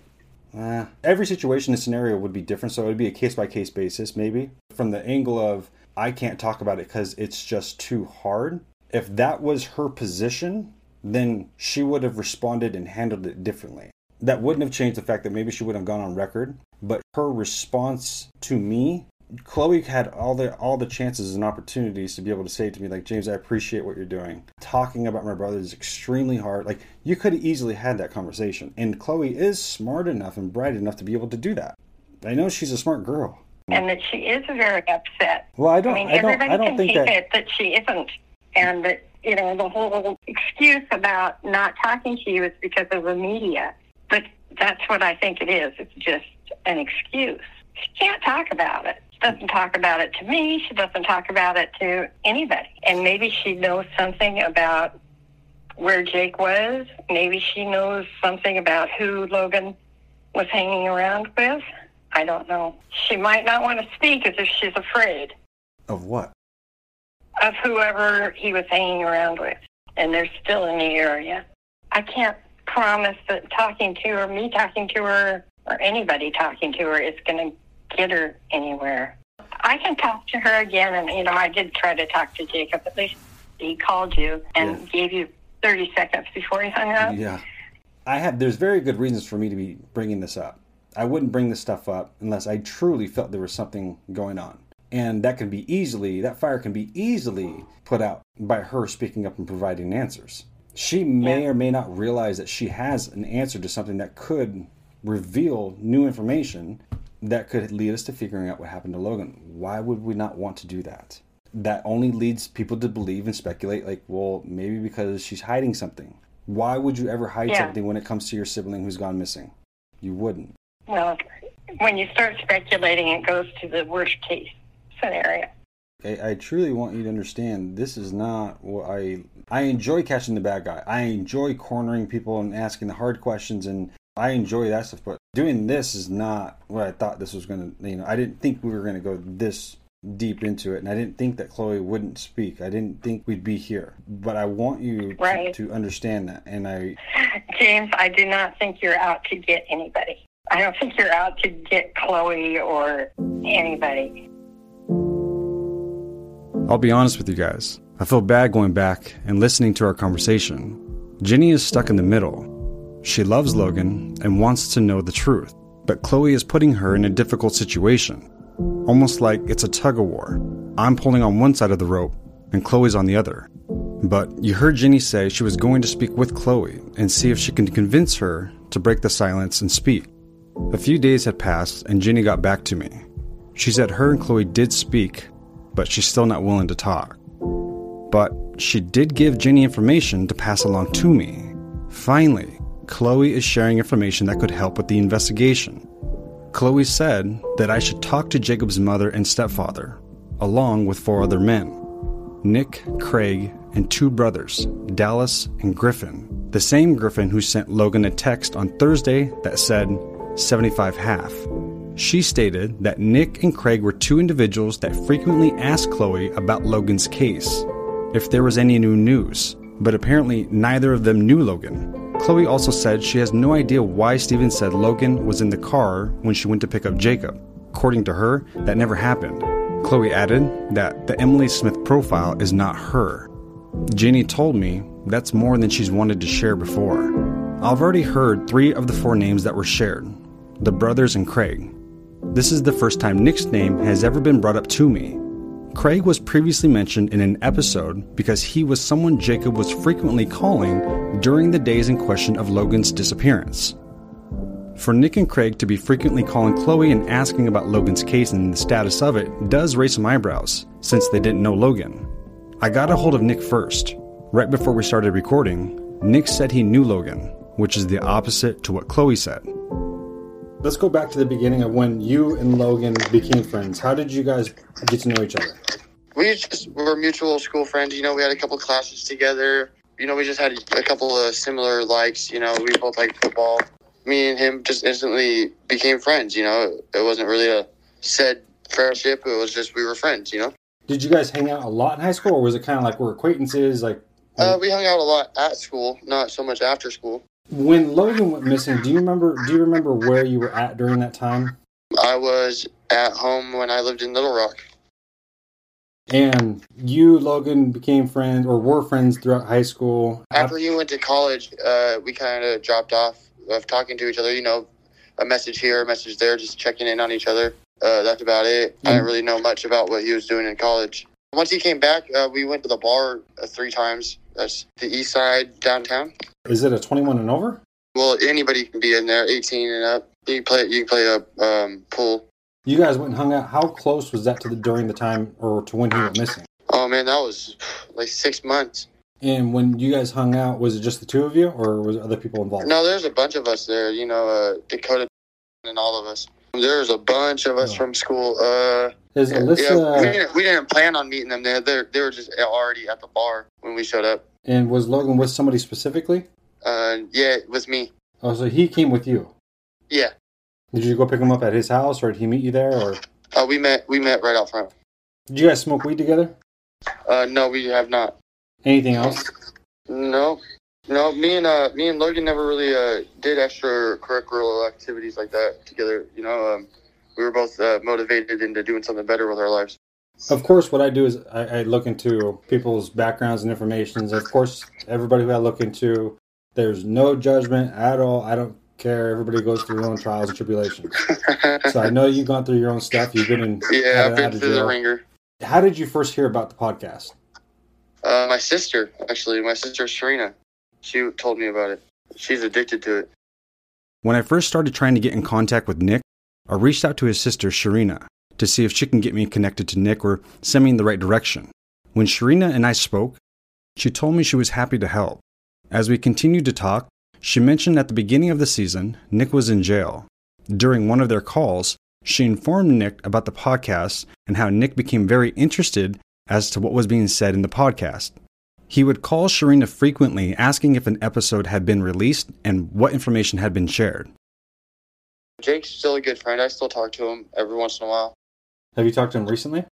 Uh, every situation and scenario would be different, so it would be a case by case basis, maybe. From the angle of, I can't talk about it because it's just too hard. If that was her position, then she would have responded and handled it differently. That wouldn't have changed the fact that maybe she would have gone on record, but her response to me Chloe had all the all the chances and opportunities to be able to say to me like James, I appreciate what you're doing. Talking about my brother is extremely hard. Like you could have easily had that conversation, and Chloe is smart enough and bright enough to be able to do that. I know she's a smart girl, and that she is very upset. Well, I don't. I mean, I don't, everybody I don't can think that... it that she isn't, and that you know the whole excuse about not talking to you is because of the media. But that's what I think it is. It's just an excuse. She can't talk about it She doesn't talk about it to me. She doesn't talk about it to anybody. And maybe she knows something about where Jake was. Maybe she knows something about who Logan was hanging around with. I don't know. She might not want to speak as if she's afraid Of what? of whoever he was hanging around with. And they're still in the area. I can't promise that talking to her, me talking to her, or anybody talking to her is going to get her anywhere. I can talk to her again, and you know, I did try to talk to Jacob. At least he called you and gave you 30 seconds before he hung up. Yeah. I have there's very good reasons for me to be bringing this up. I wouldn't bring this stuff up unless I truly felt there was something going on. And that can be easily that fire can be easily put out by her speaking up and providing answers. She may or may not realize that she has an answer to something that could reveal new information that could lead us to figuring out what happened to Logan. Why would we not want to do that? That only leads people to believe and speculate like, well, maybe because she's hiding something. Why would you ever hide Yeah. something when it comes to your sibling who's gone missing? You wouldn't. Well, when you start speculating, it goes to the worst case scenario. I, I truly want you to understand this is not what I I enjoy catching the bad guy. I enjoy cornering people and asking the hard questions and I enjoy that stuff, but doing this is not what I thought this was gonna you know, I didn't think we were gonna go this deep into it and I didn't think that Chloe wouldn't speak. I didn't think we'd be here. But I want you to, Right. to understand that and I James, I do not think you're out to get anybody. I don't think you're out to get Chloe or anybody. I'll be honest with you guys. I feel bad going back and listening to our conversation. Jenny is stuck in the middle. She loves Logan and wants to know the truth, but Chloe is putting her in a difficult situation. Almost like it's a tug of war. I'm pulling on one side of the rope and Chloe's on the other. But you heard Jenny say she was going to speak with Chloe and see if she can convince her to break the silence and speak. A few days had passed and Jenny got back to me. She said her and Chloe did speak, but she's still not willing to talk. But she did give Jenny information to pass along to me. Finally, Chloe is sharing information that could help with the investigation. Chloe said that I should talk to Jacob's mother and stepfather, along with four other men Nick, Craig, and two brothers, Dallas and Griffin. The same Griffin who sent Logan a text on Thursday that said 75 half. She stated that Nick and Craig were two individuals that frequently asked Chloe about Logan's case, if there was any new news, but apparently neither of them knew Logan. Chloe also said she has no idea why Steven said Logan was in the car when she went to pick up Jacob. According to her, that never happened. Chloe added that the Emily Smith profile is not her. Jenny told me that's more than she's wanted to share before. I've already heard three of the four names that were shared the brothers and Craig. This is the first time Nick's name has ever been brought up to me. Craig was previously mentioned in an episode because he was someone Jacob was frequently calling during the days in question of Logan's disappearance. For Nick and Craig to be frequently calling Chloe and asking about Logan's case and the status of it does raise some eyebrows, since they didn't know Logan. I got a hold of Nick first. Right before we started recording, Nick said he knew Logan, which is the opposite to what Chloe said. Let's go back to the beginning of when you and Logan became friends. How did you guys get to know each other? We just were mutual school friends. You know, we had a couple classes together. You know, we just had a couple of similar likes. You know, we both liked football. Me and him just instantly became friends. You know, it wasn't really a said friendship. It was just we were friends. You know, Did you guys hang out a lot in high school, or was it kind of like we're acquaintances? Like uh, we hung out a lot at school, not so much after school. When Logan went missing, do you remember? Do you remember where you were at during that time? I was at home when I lived in Little Rock. And you, Logan, became friends or were friends throughout high school. After he went to college, uh, we kind of dropped off of talking to each other. You know, a message here, a message there, just checking in on each other. Uh, that's about it. I didn't really know much about what he was doing in college. Once he came back, uh, we went to the bar uh, three times. That's the east side downtown. Is it a 21 and over? Well, anybody can be in there, 18 and up. You can play. You can play a um, pool. You guys went and hung out. How close was that to the during the time or to when he went missing? Oh man, that was like six months. And when you guys hung out, was it just the two of you, or was other people involved? No, there's a bunch of us there. You know, uh, Dakota and all of us. There's a bunch of us from school. Uh, Is yeah, we, didn't, we didn't plan on meeting them there. They they were just already at the bar when we showed up. And was Logan with somebody specifically? Uh, yeah, it was me. Oh, so he came with you. Yeah. Did you go pick him up at his house, or did he meet you there, or Uh, we met. We met right out front. did you guys smoke weed together? Uh, no, we have not. Anything else? No, no. Me and uh, me and Logan never really uh did extracurricular activities like that together. You know, um, we were both uh, motivated into doing something better with our lives. Of course, what I do is I, I look into people's backgrounds and informations. Of course, everybody who I look into, there's no judgment at all. I don't care. Everybody goes through their own trials and tribulations. so I know you've gone through your own stuff. You've been in. Yeah, I've been through the ringer. How did you first hear about the podcast? Uh, my sister, actually, my sister Serena, she told me about it. She's addicted to it. When I first started trying to get in contact with Nick, I reached out to his sister, Sharina, to see if she can get me connected to Nick or send me in the right direction. When Sharina and I spoke, she told me she was happy to help. As we continued to talk, she mentioned at the beginning of the season, Nick was in jail. During one of their calls, she informed Nick about the podcast and how Nick became very interested as to what was being said in the podcast. He would call Sharina frequently asking if an episode had been released and what information had been shared. Jake's still a good friend. I still talk to him every once in a while. Have you talked to him recently?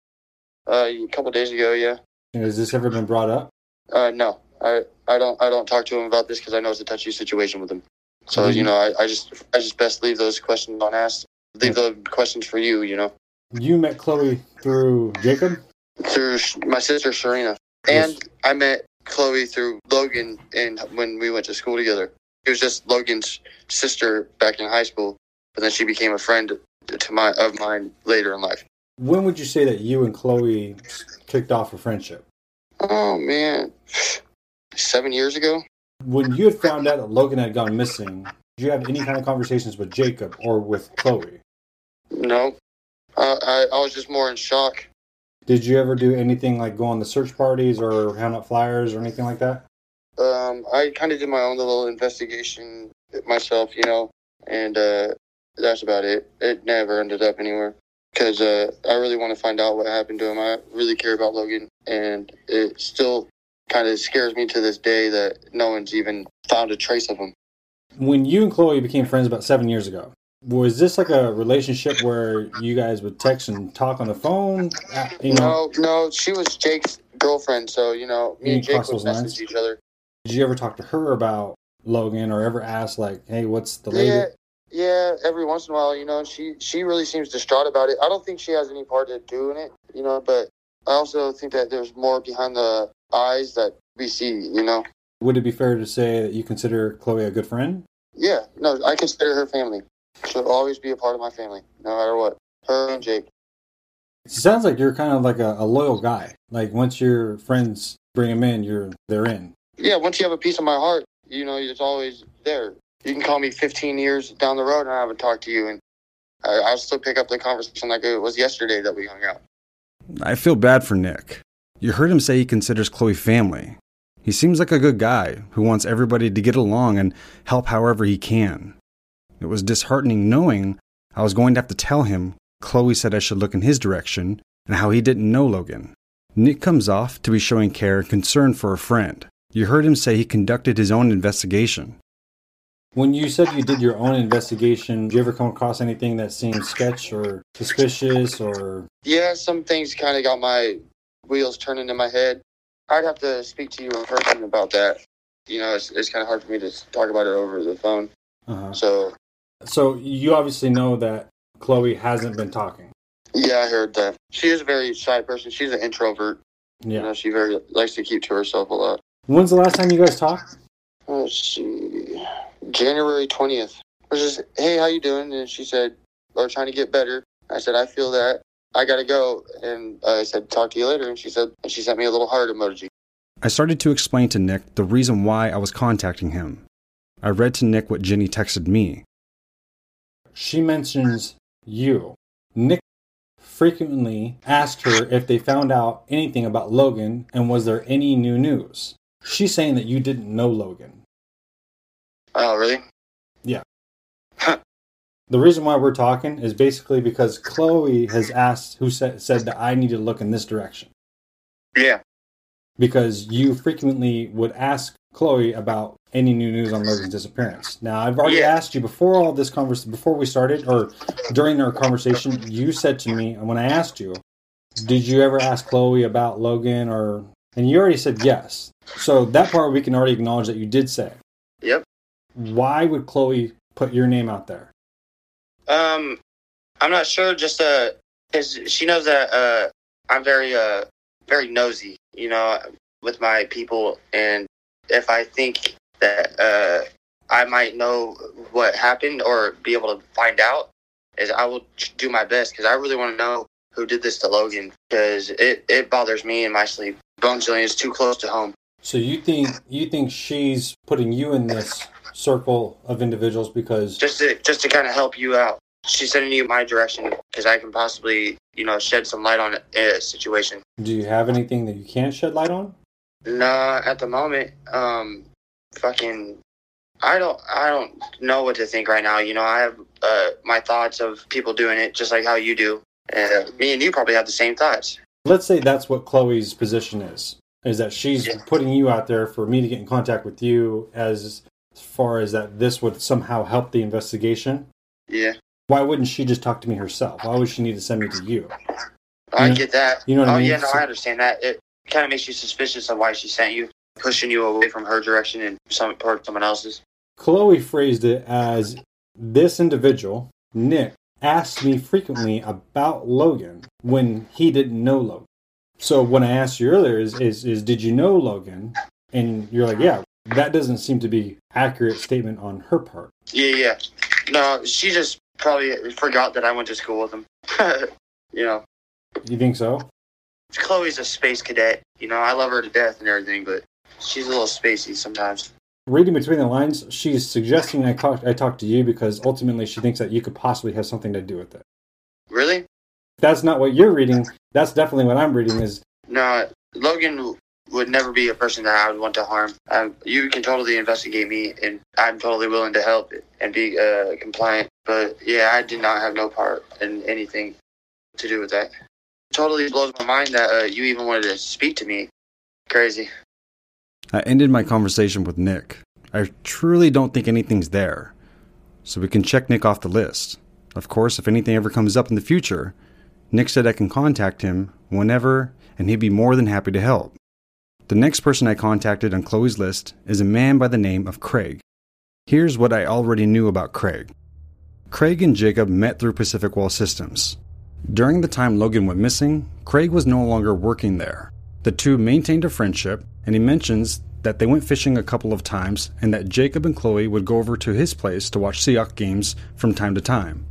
Uh, a couple days ago, yeah. Has this ever been brought up? Uh, no, I, I don't, I don't talk to him about this because I know it's a touchy situation with him. So Did you you- know, I, I just, I just best leave those questions unasked. Leave the questions for you. You know, You met Chloe through Jacob? through sh- my sister Serena, and I met Chloe through Logan, and when we went to school together. It was just Logan's sister back in high school, but then she became a friend to my of mine later in life. When would you say that you and Chloe kicked off a friendship? Oh man, seven years ago. When you had found out that Logan had gone missing, did you have any kind of conversations with Jacob or with Chloe? No, uh, I I was just more in shock. Did you ever do anything like go on the search parties or hand out flyers or anything like that? Um, I kind of did my own little investigation myself, you know, and uh, that's about it. It never ended up anywhere because uh, I really want to find out what happened to him. I really care about Logan, and it still kind of scares me to this day that no one's even found a trace of him. When you and Chloe became friends about seven years ago, was this like a relationship where you guys would text and talk on the phone? Uh, You know, No, no, she was Jake's girlfriend, so you know, me You and Jake would message lines? each other. did you ever talk to her about Logan or ever ask like, "Hey, what's the Yeah, latest?" yeah. Every once in a while, you know, she she really seems distraught about it. I don't think she has any part to do in it, you know. But I also think that there's more behind the eyes that we see, you know. Would it be fair to say that you consider Chloe a good friend? Yeah, no, I consider her family. She'll always be a part of my family, no matter what. Her and Jake. It sounds like you're kind of like a, a loyal guy. Like once your friends bring him in, you're they're in. Yeah, once you have a piece of my heart, you know, it's always there. You can call me 15 years down the road and I haven't talked to you, and I, I'll still pick up the conversation like it was yesterday that we hung out. I feel bad for Nick. You heard him say he considers Chloe family. He seems like a good guy who wants everybody to get along and help however he can. It was disheartening knowing I was going to have to tell him Chloe said I should look in his direction and how he didn't know Logan. Nick comes off to be showing care and concern for a friend. You heard him say he conducted his own investigation. When you said you did your own investigation, did you ever come across anything that seemed sketch or suspicious or Yeah, some things kind of got my wheels turning in my head. I'd have to speak to you in person about that. You know, it's, it's kind of hard for me to talk about it over the phone. uh So, So you obviously know that Chloe hasn't been talking. yeah, I heard that. She is a very shy person. She's an introvert. You Yeah. know, she very likes to keep to herself a lot. When's the last time you guys talked? Let's see. January 20th. I was just, hey, how you doing? And she said, we're trying to get better. I said, I feel that. I gotta go. And I said, talk to you later. And she said, and she sent me a little heart emoji. I started to explain to Nick the reason why I was contacting him. I read to Nick what Jenny texted me. She mentions you. Nick frequently asked her if they found out anything about Logan and was there any new news. She's saying that you didn't know Logan. Oh, really? Yeah. the reason why we're talking is basically because Chloe has asked who said, said that I need to look in this direction. Yeah. because you frequently would ask Chloe about any new news on Logan's disappearance. Now, I've already Yeah. asked you before all this conversation, before we started, or during our conversation, you said to me, when I asked you, did you ever ask Chloe about Logan or, and you already said yes. So that part we can already acknowledge that you did say. Yep. Why would Chloe put your name out there? Um, I'm not sure. Just uh, cause she knows that uh, I'm very uh, very nosy. You know, with my people, and if I think that uh, I might know what happened or be able to find out, is I will do my best because I really want to know who did this to Logan because it it bothers me in my sleep. Bone is too close to home. So you think you think she's putting you in this circle of individuals because just to just to kind of help you out. She's sending you my direction because I can possibly, you know, shed some light on a situation. do you have anything that you can't shed light on? Nah, at the moment, um, fucking, I don't, I don't know what to think right now. You know, I have uh, my thoughts of people doing it just like how you do. And uh, me and you probably have the same thoughts. Let's say that's what Chloe's position is. Is that she's putting you out there for me to get in contact with you as far as that this would somehow help the investigation? Yeah, Why wouldn't she just talk to me herself? Why would she need to send me to you? I You know- get that. you know what I oh, mean? yeah, no, I understand that. It kind of makes you suspicious of why she sent you, pushing you away from her direction and some toward someone else's. Chloe phrased it as this individual, Nick, asked me frequently about Logan when he didn't know Logan. So when I asked you earlier is, is is did you know Logan? And you're like, yeah, that doesn't seem to be accurate statement on her part. Yeah, yeah. No, she just probably forgot that I went to school with him. you know, You think so? Chloe's a space cadet. You know, I love her to death and everything, but she's a little spacey sometimes. Reading between the lines, she's suggesting I talk I talk to you because ultimately she thinks that you could possibly have something to do with it. Really? That's not what you're reading. That's definitely what I'm reading. Is No, Logan would never be a person that I would want to harm. Um, you can totally investigate me, and I'm totally willing to help and be uh, compliant. But yeah, I did not have no part in anything to do with that. Totally blows my mind that uh, you even wanted to speak to me. Crazy. I ended my conversation with Nick. I truly don't think anything's there. So we can check Nick off the list. Of course, if anything ever comes up in the future, Nick said I can contact him whenever and he'd be more than happy to help. The next person I contacted on Chloe's list is a man by the name of Craig. Here's what I already knew about Craig. Craig and Jacob met through Pacific Wall Systems. During the time Logan went missing, Craig was no longer working there. The two maintained a friendship, and he mentions that they went fishing a couple of times and that Jacob and Chloe would go over to his place to watch Seahawk games from time to time.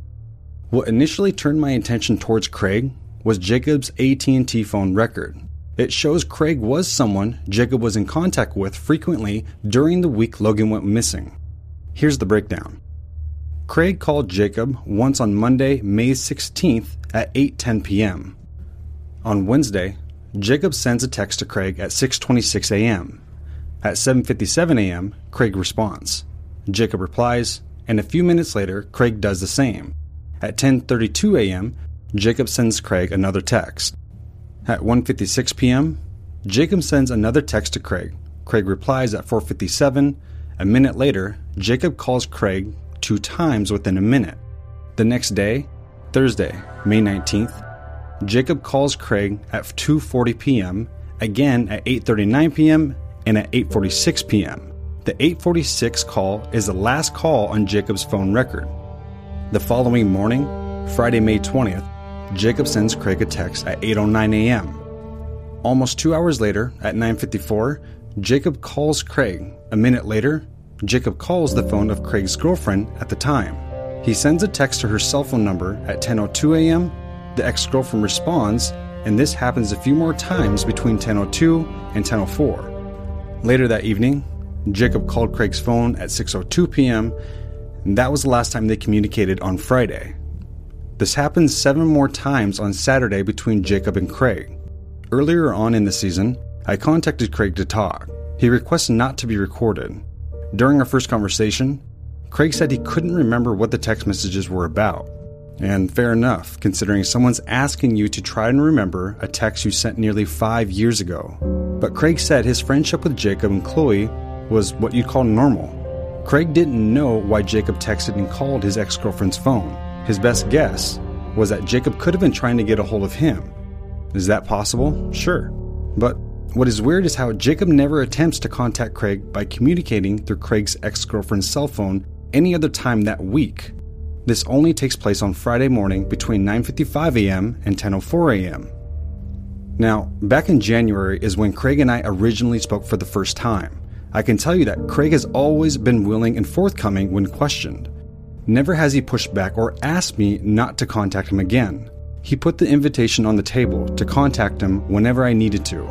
What initially turned my attention towards Craig was Jacob's AT&T phone record. It shows Craig was someone Jacob was in contact with frequently during the week Logan went missing. Here's the breakdown. Craig called Jacob once on Monday, May 16th at 8:10 p.m. On Wednesday, Jacob sends a text to Craig at 6:26 a.m. At 7:57 a.m., Craig responds. Jacob replies, and a few minutes later, Craig does the same. At 10:32 a.m., Jacob sends Craig another text. At 1:56 p.m., Jacob sends another text to Craig. Craig replies at 4:57. A minute later, Jacob calls Craig two times within a minute. The next day, Thursday, May 19th, Jacob calls Craig at 2:40 p.m., again at 8:39 p.m. and at 8:46 p.m. The 8:46 call is the last call on Jacob's phone record. The following morning, Friday, May 20th, Jacob sends Craig a text at 8:09 a.m. Almost 2 hours later, at 9:54, Jacob calls Craig. A minute later, Jacob calls the phone of Craig's girlfriend at the time. He sends a text to her cell phone number at 10:02 a.m. The ex-girlfriend responds, and this happens a few more times between 10:02 and 10:04. Later that evening, Jacob called Craig's phone at 6:02 p.m. and that was the last time they communicated on Friday. This happens 7 more times on Saturday between Jacob and Craig. Earlier on in the season, I contacted Craig to talk. He requested not to be recorded. During our first conversation, Craig said he couldn't remember what the text messages were about. And fair enough, considering someone's asking you to try and remember a text you sent nearly five years ago. But Craig said his friendship with Jacob and Chloe was what you'd call normal. Craig didn't know why Jacob texted and called his ex girlfriend's phone. His best guess was that Jacob could have been trying to get a hold of him. Is that possible? Sure. But what is weird is how Jacob never attempts to contact Craig by communicating through Craig's ex girlfriend's cell phone any other time that week. This only takes place on Friday morning between 9:55 a.m. and 10:04 a.m. Now, back in January is when Craig and I originally spoke for the first time. I can tell you that Craig has always been willing and forthcoming when questioned. Never has he pushed back or asked me not to contact him again. He put the invitation on the table to contact him whenever I needed to.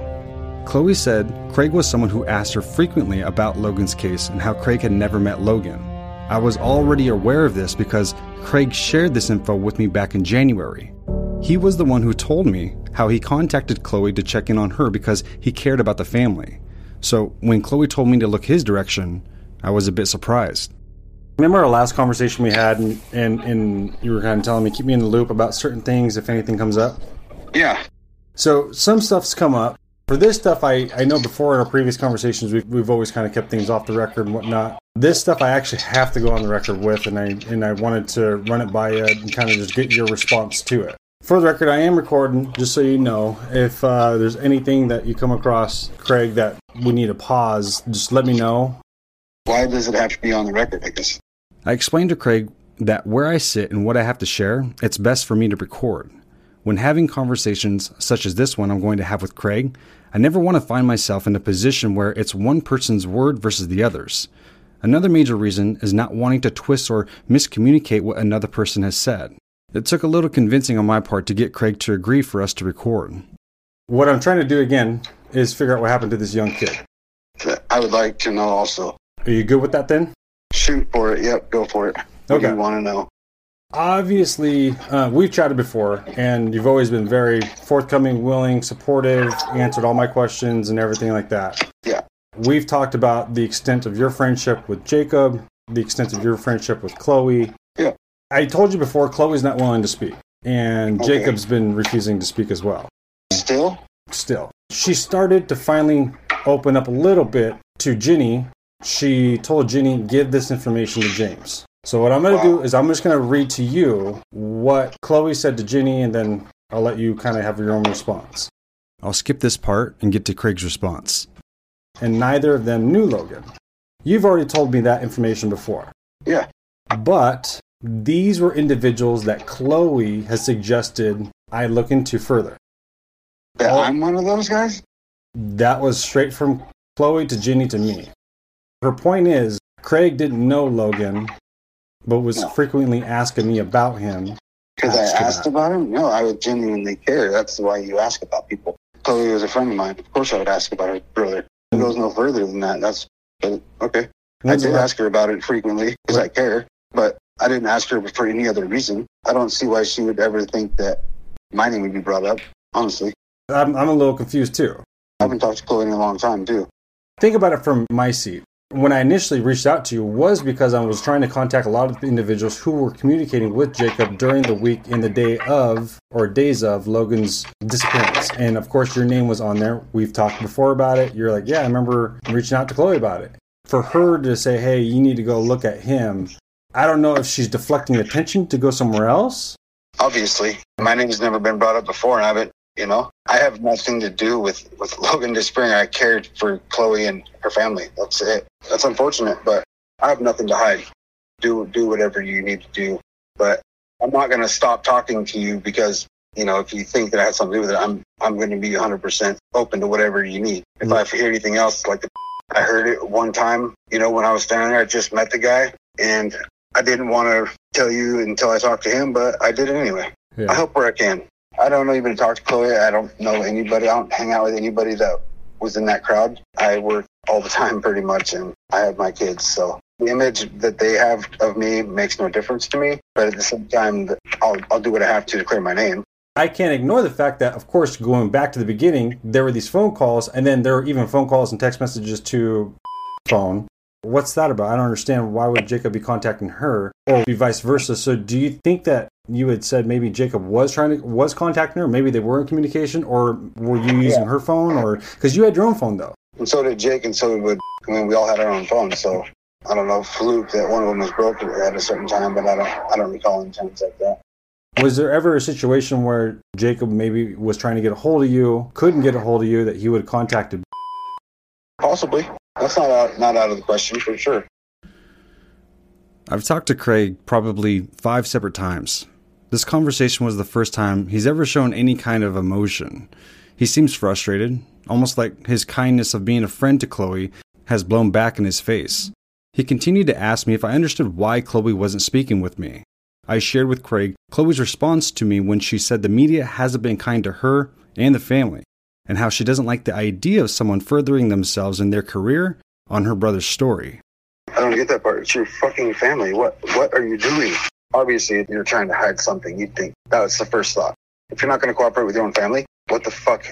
Chloe said Craig was someone who asked her frequently about Logan's case and how Craig had never met Logan. I was already aware of this because Craig shared this info with me back in January. He was the one who told me how he contacted Chloe to check in on her because he cared about the family. So when Chloe told me to look his direction, I was a bit surprised. Remember our last conversation we had, and, and, and you were kind of telling me, keep me in the loop about certain things if anything comes up? Yeah. So some stuff's come up. For this stuff, I, I know before in our previous conversations, we've, we've always kind of kept things off the record and whatnot. This stuff I actually have to go on the record with, and I and I wanted to run it by you and kind of just get your response to it. For the record, I am recording, just so you know. If uh, there's anything that you come across, Craig, that we need a pause, just let me know. Why does it have to be on the record, I guess? I explained to Craig that where I sit and what I have to share, it's best for me to record. When having conversations such as this one I'm going to have with Craig, I never want to find myself in a position where it's one person's word versus the other's. Another major reason is not wanting to twist or miscommunicate what another person has said. It took a little convincing on my part to get Craig to agree for us to record. What I'm trying to do again is figure out what happened to this young kid. I would like to know also. Are you good with that then? Shoot for it. Yep, go for it. What Okay. do you want to know? Obviously, uh, we've chatted before, and you've always been very forthcoming, willing, supportive, answered all my questions and everything like that. Yeah. We've talked about the extent of your friendship with Jacob, the extent of your friendship with Chloe. Yeah. I told you before, Chloe's not willing to speak, and Okay. Jacob's been refusing to speak as well. Still? Still. She started to finally open up a little bit to Jenny. She told Jenny, give this information to James. So what I'm going to do is I'm just going to read to you what Chloe said to Jenny, and then I'll let you kind of have your own response. I'll skip this part and get to Craig's response. And neither of them knew Logan. You've already told me that information before. Yeah. But these were individuals that Chloe has suggested I look into further. That I'm one of those guys? That was straight from Chloe to Jenny to me. Her point is, Craig didn't know Logan, but was frequently asking me about him. Because I asked about him? No, I would genuinely care. That's why you ask about people. Chloe was a friend of mine. Of course I would ask about her brother. It goes no further than that. That's okay. I did ask her about it frequently because I care, but I didn't ask her for any other reason. I don't see why she would ever think that my name would be brought up, honestly. I'm, I'm a little confused too. I haven't talked to Chloe in a long time, too. Think about it from my seat. When I initially reached out to you was because I was trying to contact a lot of individuals who were communicating with Jacob during the week in the day of or days of Logan's disappearance. And of course, your name was on there. We've talked before about it. You're like, yeah, I remember reaching out to Chloe about it. For her to say, hey, you need to go look at him, I don't know if she's deflecting attention to go somewhere else. Obviously, my name's never been brought up before, and I haven't, you know, I have nothing to do with, with Logan disappearing. I cared for Chloe and her family. That's it. That's unfortunate, but I have nothing to hide. Do, do whatever you need to do. But I'm not going to stop talking to you because, you know, if you think that I had something to do with it, I'm, I'm going to be 100% open to whatever you need. If mm-hmm. I hear anything else, like the, I heard it one time, you know, when I was standing there, I just met the guy and I didn't want to tell you until I talked to him, but I did it anyway. I help where I can. I don't know even talk to Chloe. I don't know anybody. I don't hang out with anybody that was in that crowd. I work all the time pretty much, and I have my kids. So the image that they have of me makes no difference to me. But at the same time, I'll, I'll do what I have to to clear my name. I can't ignore the fact that, of course, going back to the beginning, there were these phone calls, and then there were even phone calls and text messages to phone What's that about? I don't understand. Why would Jacob be contacting her or be vice versa? So do you think that you had said maybe Jacob was trying to was contacting her, maybe they were in communication, or were you using her phone, or because you had your own phone though? And so did Jake, and so did. I mean, we all had our own phones, so I don't know, fluke that one of them was broken at a certain time, but I don't, I don't recall any times like that. Was there ever a situation where Jacob maybe was trying to get a hold of you, couldn't get a hold of you, that he would have contacted? Possibly. That's not out, not out of the question for sure. I've talked to Craig probably five separate times. This conversation was the first time he's ever shown any kind of emotion. He seems frustrated, almost like his kindness of being a friend to Chloe has blown back in his face. He continued to ask me if I understood why Chloe wasn't speaking with me. I shared with Craig Chloe's response to me when she said the media hasn't been kind to her and the family, and how she doesn't like the idea of someone furthering themselves in their career on her brother's story. I don't get that part. It's your fucking family. What what are you doing? Obviously, you're trying to hide something. You'd think that was the first thought. If you're not going to cooperate with your own family, what the fuck?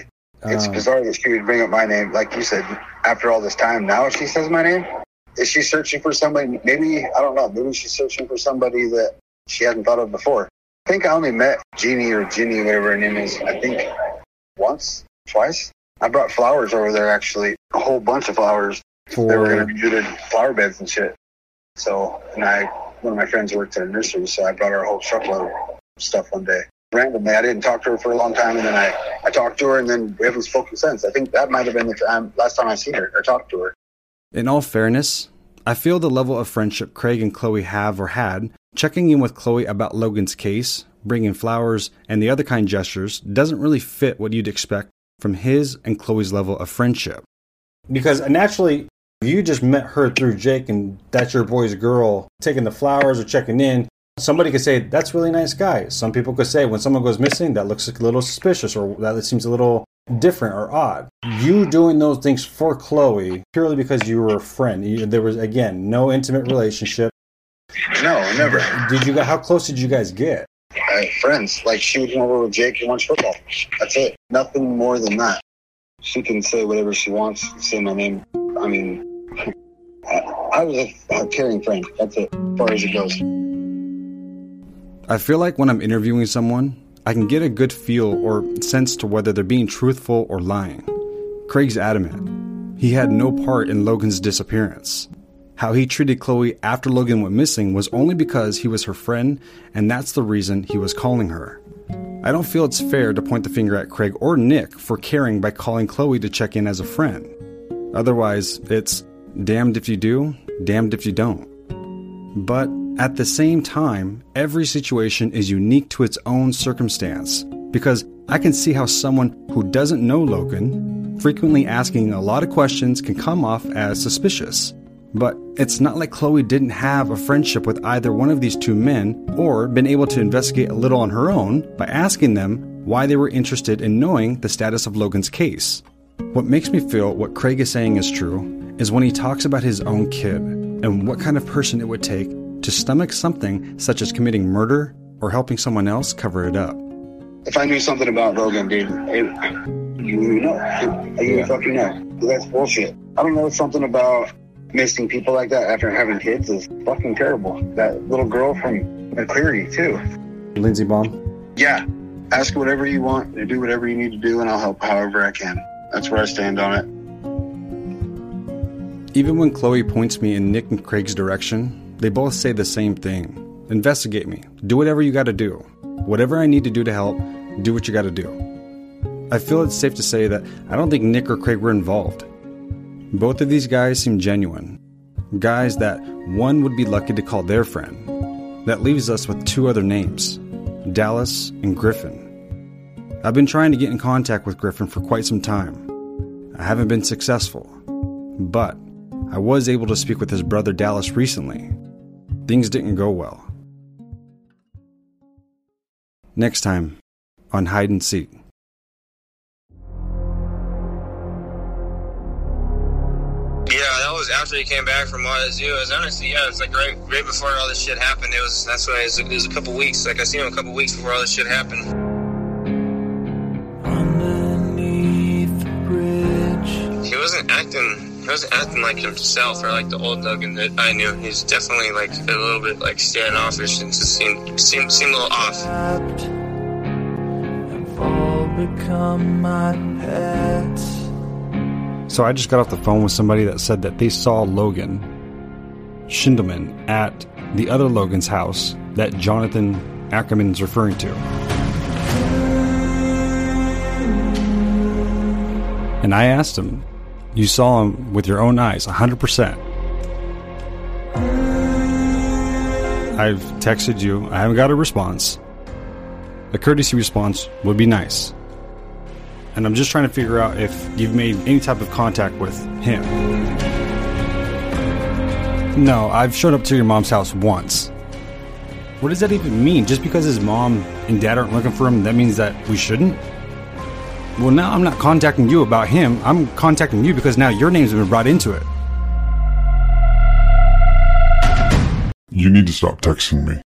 It's Um, bizarre that she would bring up my name, like you said, after all this time. Now she says my name. Is she searching for somebody? Maybe I don't know. Maybe she's searching for somebody that she hadn't thought of before. I think I only met Jeannie or Ginny, whatever her name is. I think once, twice. I brought flowers over there actually, a whole bunch of flowers. They were going to do their flower beds and shit. So, and I, one of my friends worked at a nursery, so I brought her a whole truckload of stuff one day. Randomly, I didn't talk to her for a long time, and then I, I talked to her, and then we haven't spoken since. I think that might have been the time, um, last time I seen her or talked to her. In all fairness, I feel the level of friendship Craig and Chloe have or had, checking in with Chloe about Logan's case, bringing flowers, and the other kind gestures doesn't really fit what you'd expect from his and Chloe's level of friendship. Because naturally, you just met her through Jake, and that's your boy's girl taking the flowers or checking in. Somebody could say, That's a really nice guy. Some people could say, When someone goes missing, that looks a little suspicious or that seems a little different or odd. You doing those things for Chloe purely because you were a friend. You- There was, again, no intimate relationship. No, never. Did you? How close did you guys get? Uh, friends, like she would come over with Jake and watch football. That's it. Nothing more than that. She can say whatever she wants. Say my name. I mean, I, I was a, a caring friend. That's it, as far as it goes. I feel like when I'm interviewing someone, I can get a good feel or sense to whether they're being truthful or lying. Craig's adamant. He had no part in Logan's disappearance. How he treated Chloe after Logan went missing was only because he was her friend, and that's the reason he was calling her. I don't feel it's fair to point the finger at Craig or Nick for caring by calling Chloe to check in as a friend. Otherwise, it's damned if you do, damned if you don't. But at the same time, every situation is unique to its own circumstance. Because I can see how someone who doesn't know Logan, frequently asking a lot of questions, can come off as suspicious. But it's not like Chloe didn't have a friendship with either one of these two men or been able to investigate a little on her own by asking them why they were interested in knowing the status of Logan's case. What makes me feel what Craig is saying is true is when he talks about his own kid and what kind of person it would take to stomach something such as committing murder or helping someone else cover it up. If I knew something about Logan, dude, it, you know, you fucking know. That's bullshit. I don't know something about missing people like that after having kids is fucking terrible. That little girl from McCleary too. Lindsey Baum? Yeah, ask whatever you want, and do whatever you need to do, and I'll help however I can. That's where I stand on it. Even when Chloe points me in Nick and Craig's direction, they both say the same thing investigate me, do whatever you gotta do. Whatever I need to do to help, do what you gotta do. I feel it's safe to say that I don't think Nick or Craig were involved. Both of these guys seem genuine. Guys that one would be lucky to call their friend. That leaves us with two other names Dallas and Griffin. I've been trying to get in contact with Griffin for quite some time. I haven't been successful, but I was able to speak with his brother Dallas recently. Things didn't go well. Next time on Hide and Seek. Was after he came back from YSU. It was honestly, yeah, it's like right, right before all this shit happened. It was that's why it was, it was a couple weeks. Like I seen him a couple weeks before all this shit happened. Underneath the bridge, he wasn't acting He wasn't acting like himself or like the old Logan that I knew. He's definitely like a little bit like standoffish and just seemed seemed seemed a little off. become my pets. So I just got off the phone with somebody that said that they saw Logan Schindelman at the other Logan's house that Jonathan Ackerman is referring to. And I asked him, You saw him with your own eyes, 100%. I've texted you, I haven't got a response. A courtesy response would be nice. And I'm just trying to figure out if you've made any type of contact with him. No, I've showed up to your mom's house once. What does that even mean? Just because his mom and dad aren't looking for him, that means that we shouldn't? Well, now I'm not contacting you about him. I'm contacting you because now your name's been brought into it. You need to stop texting me.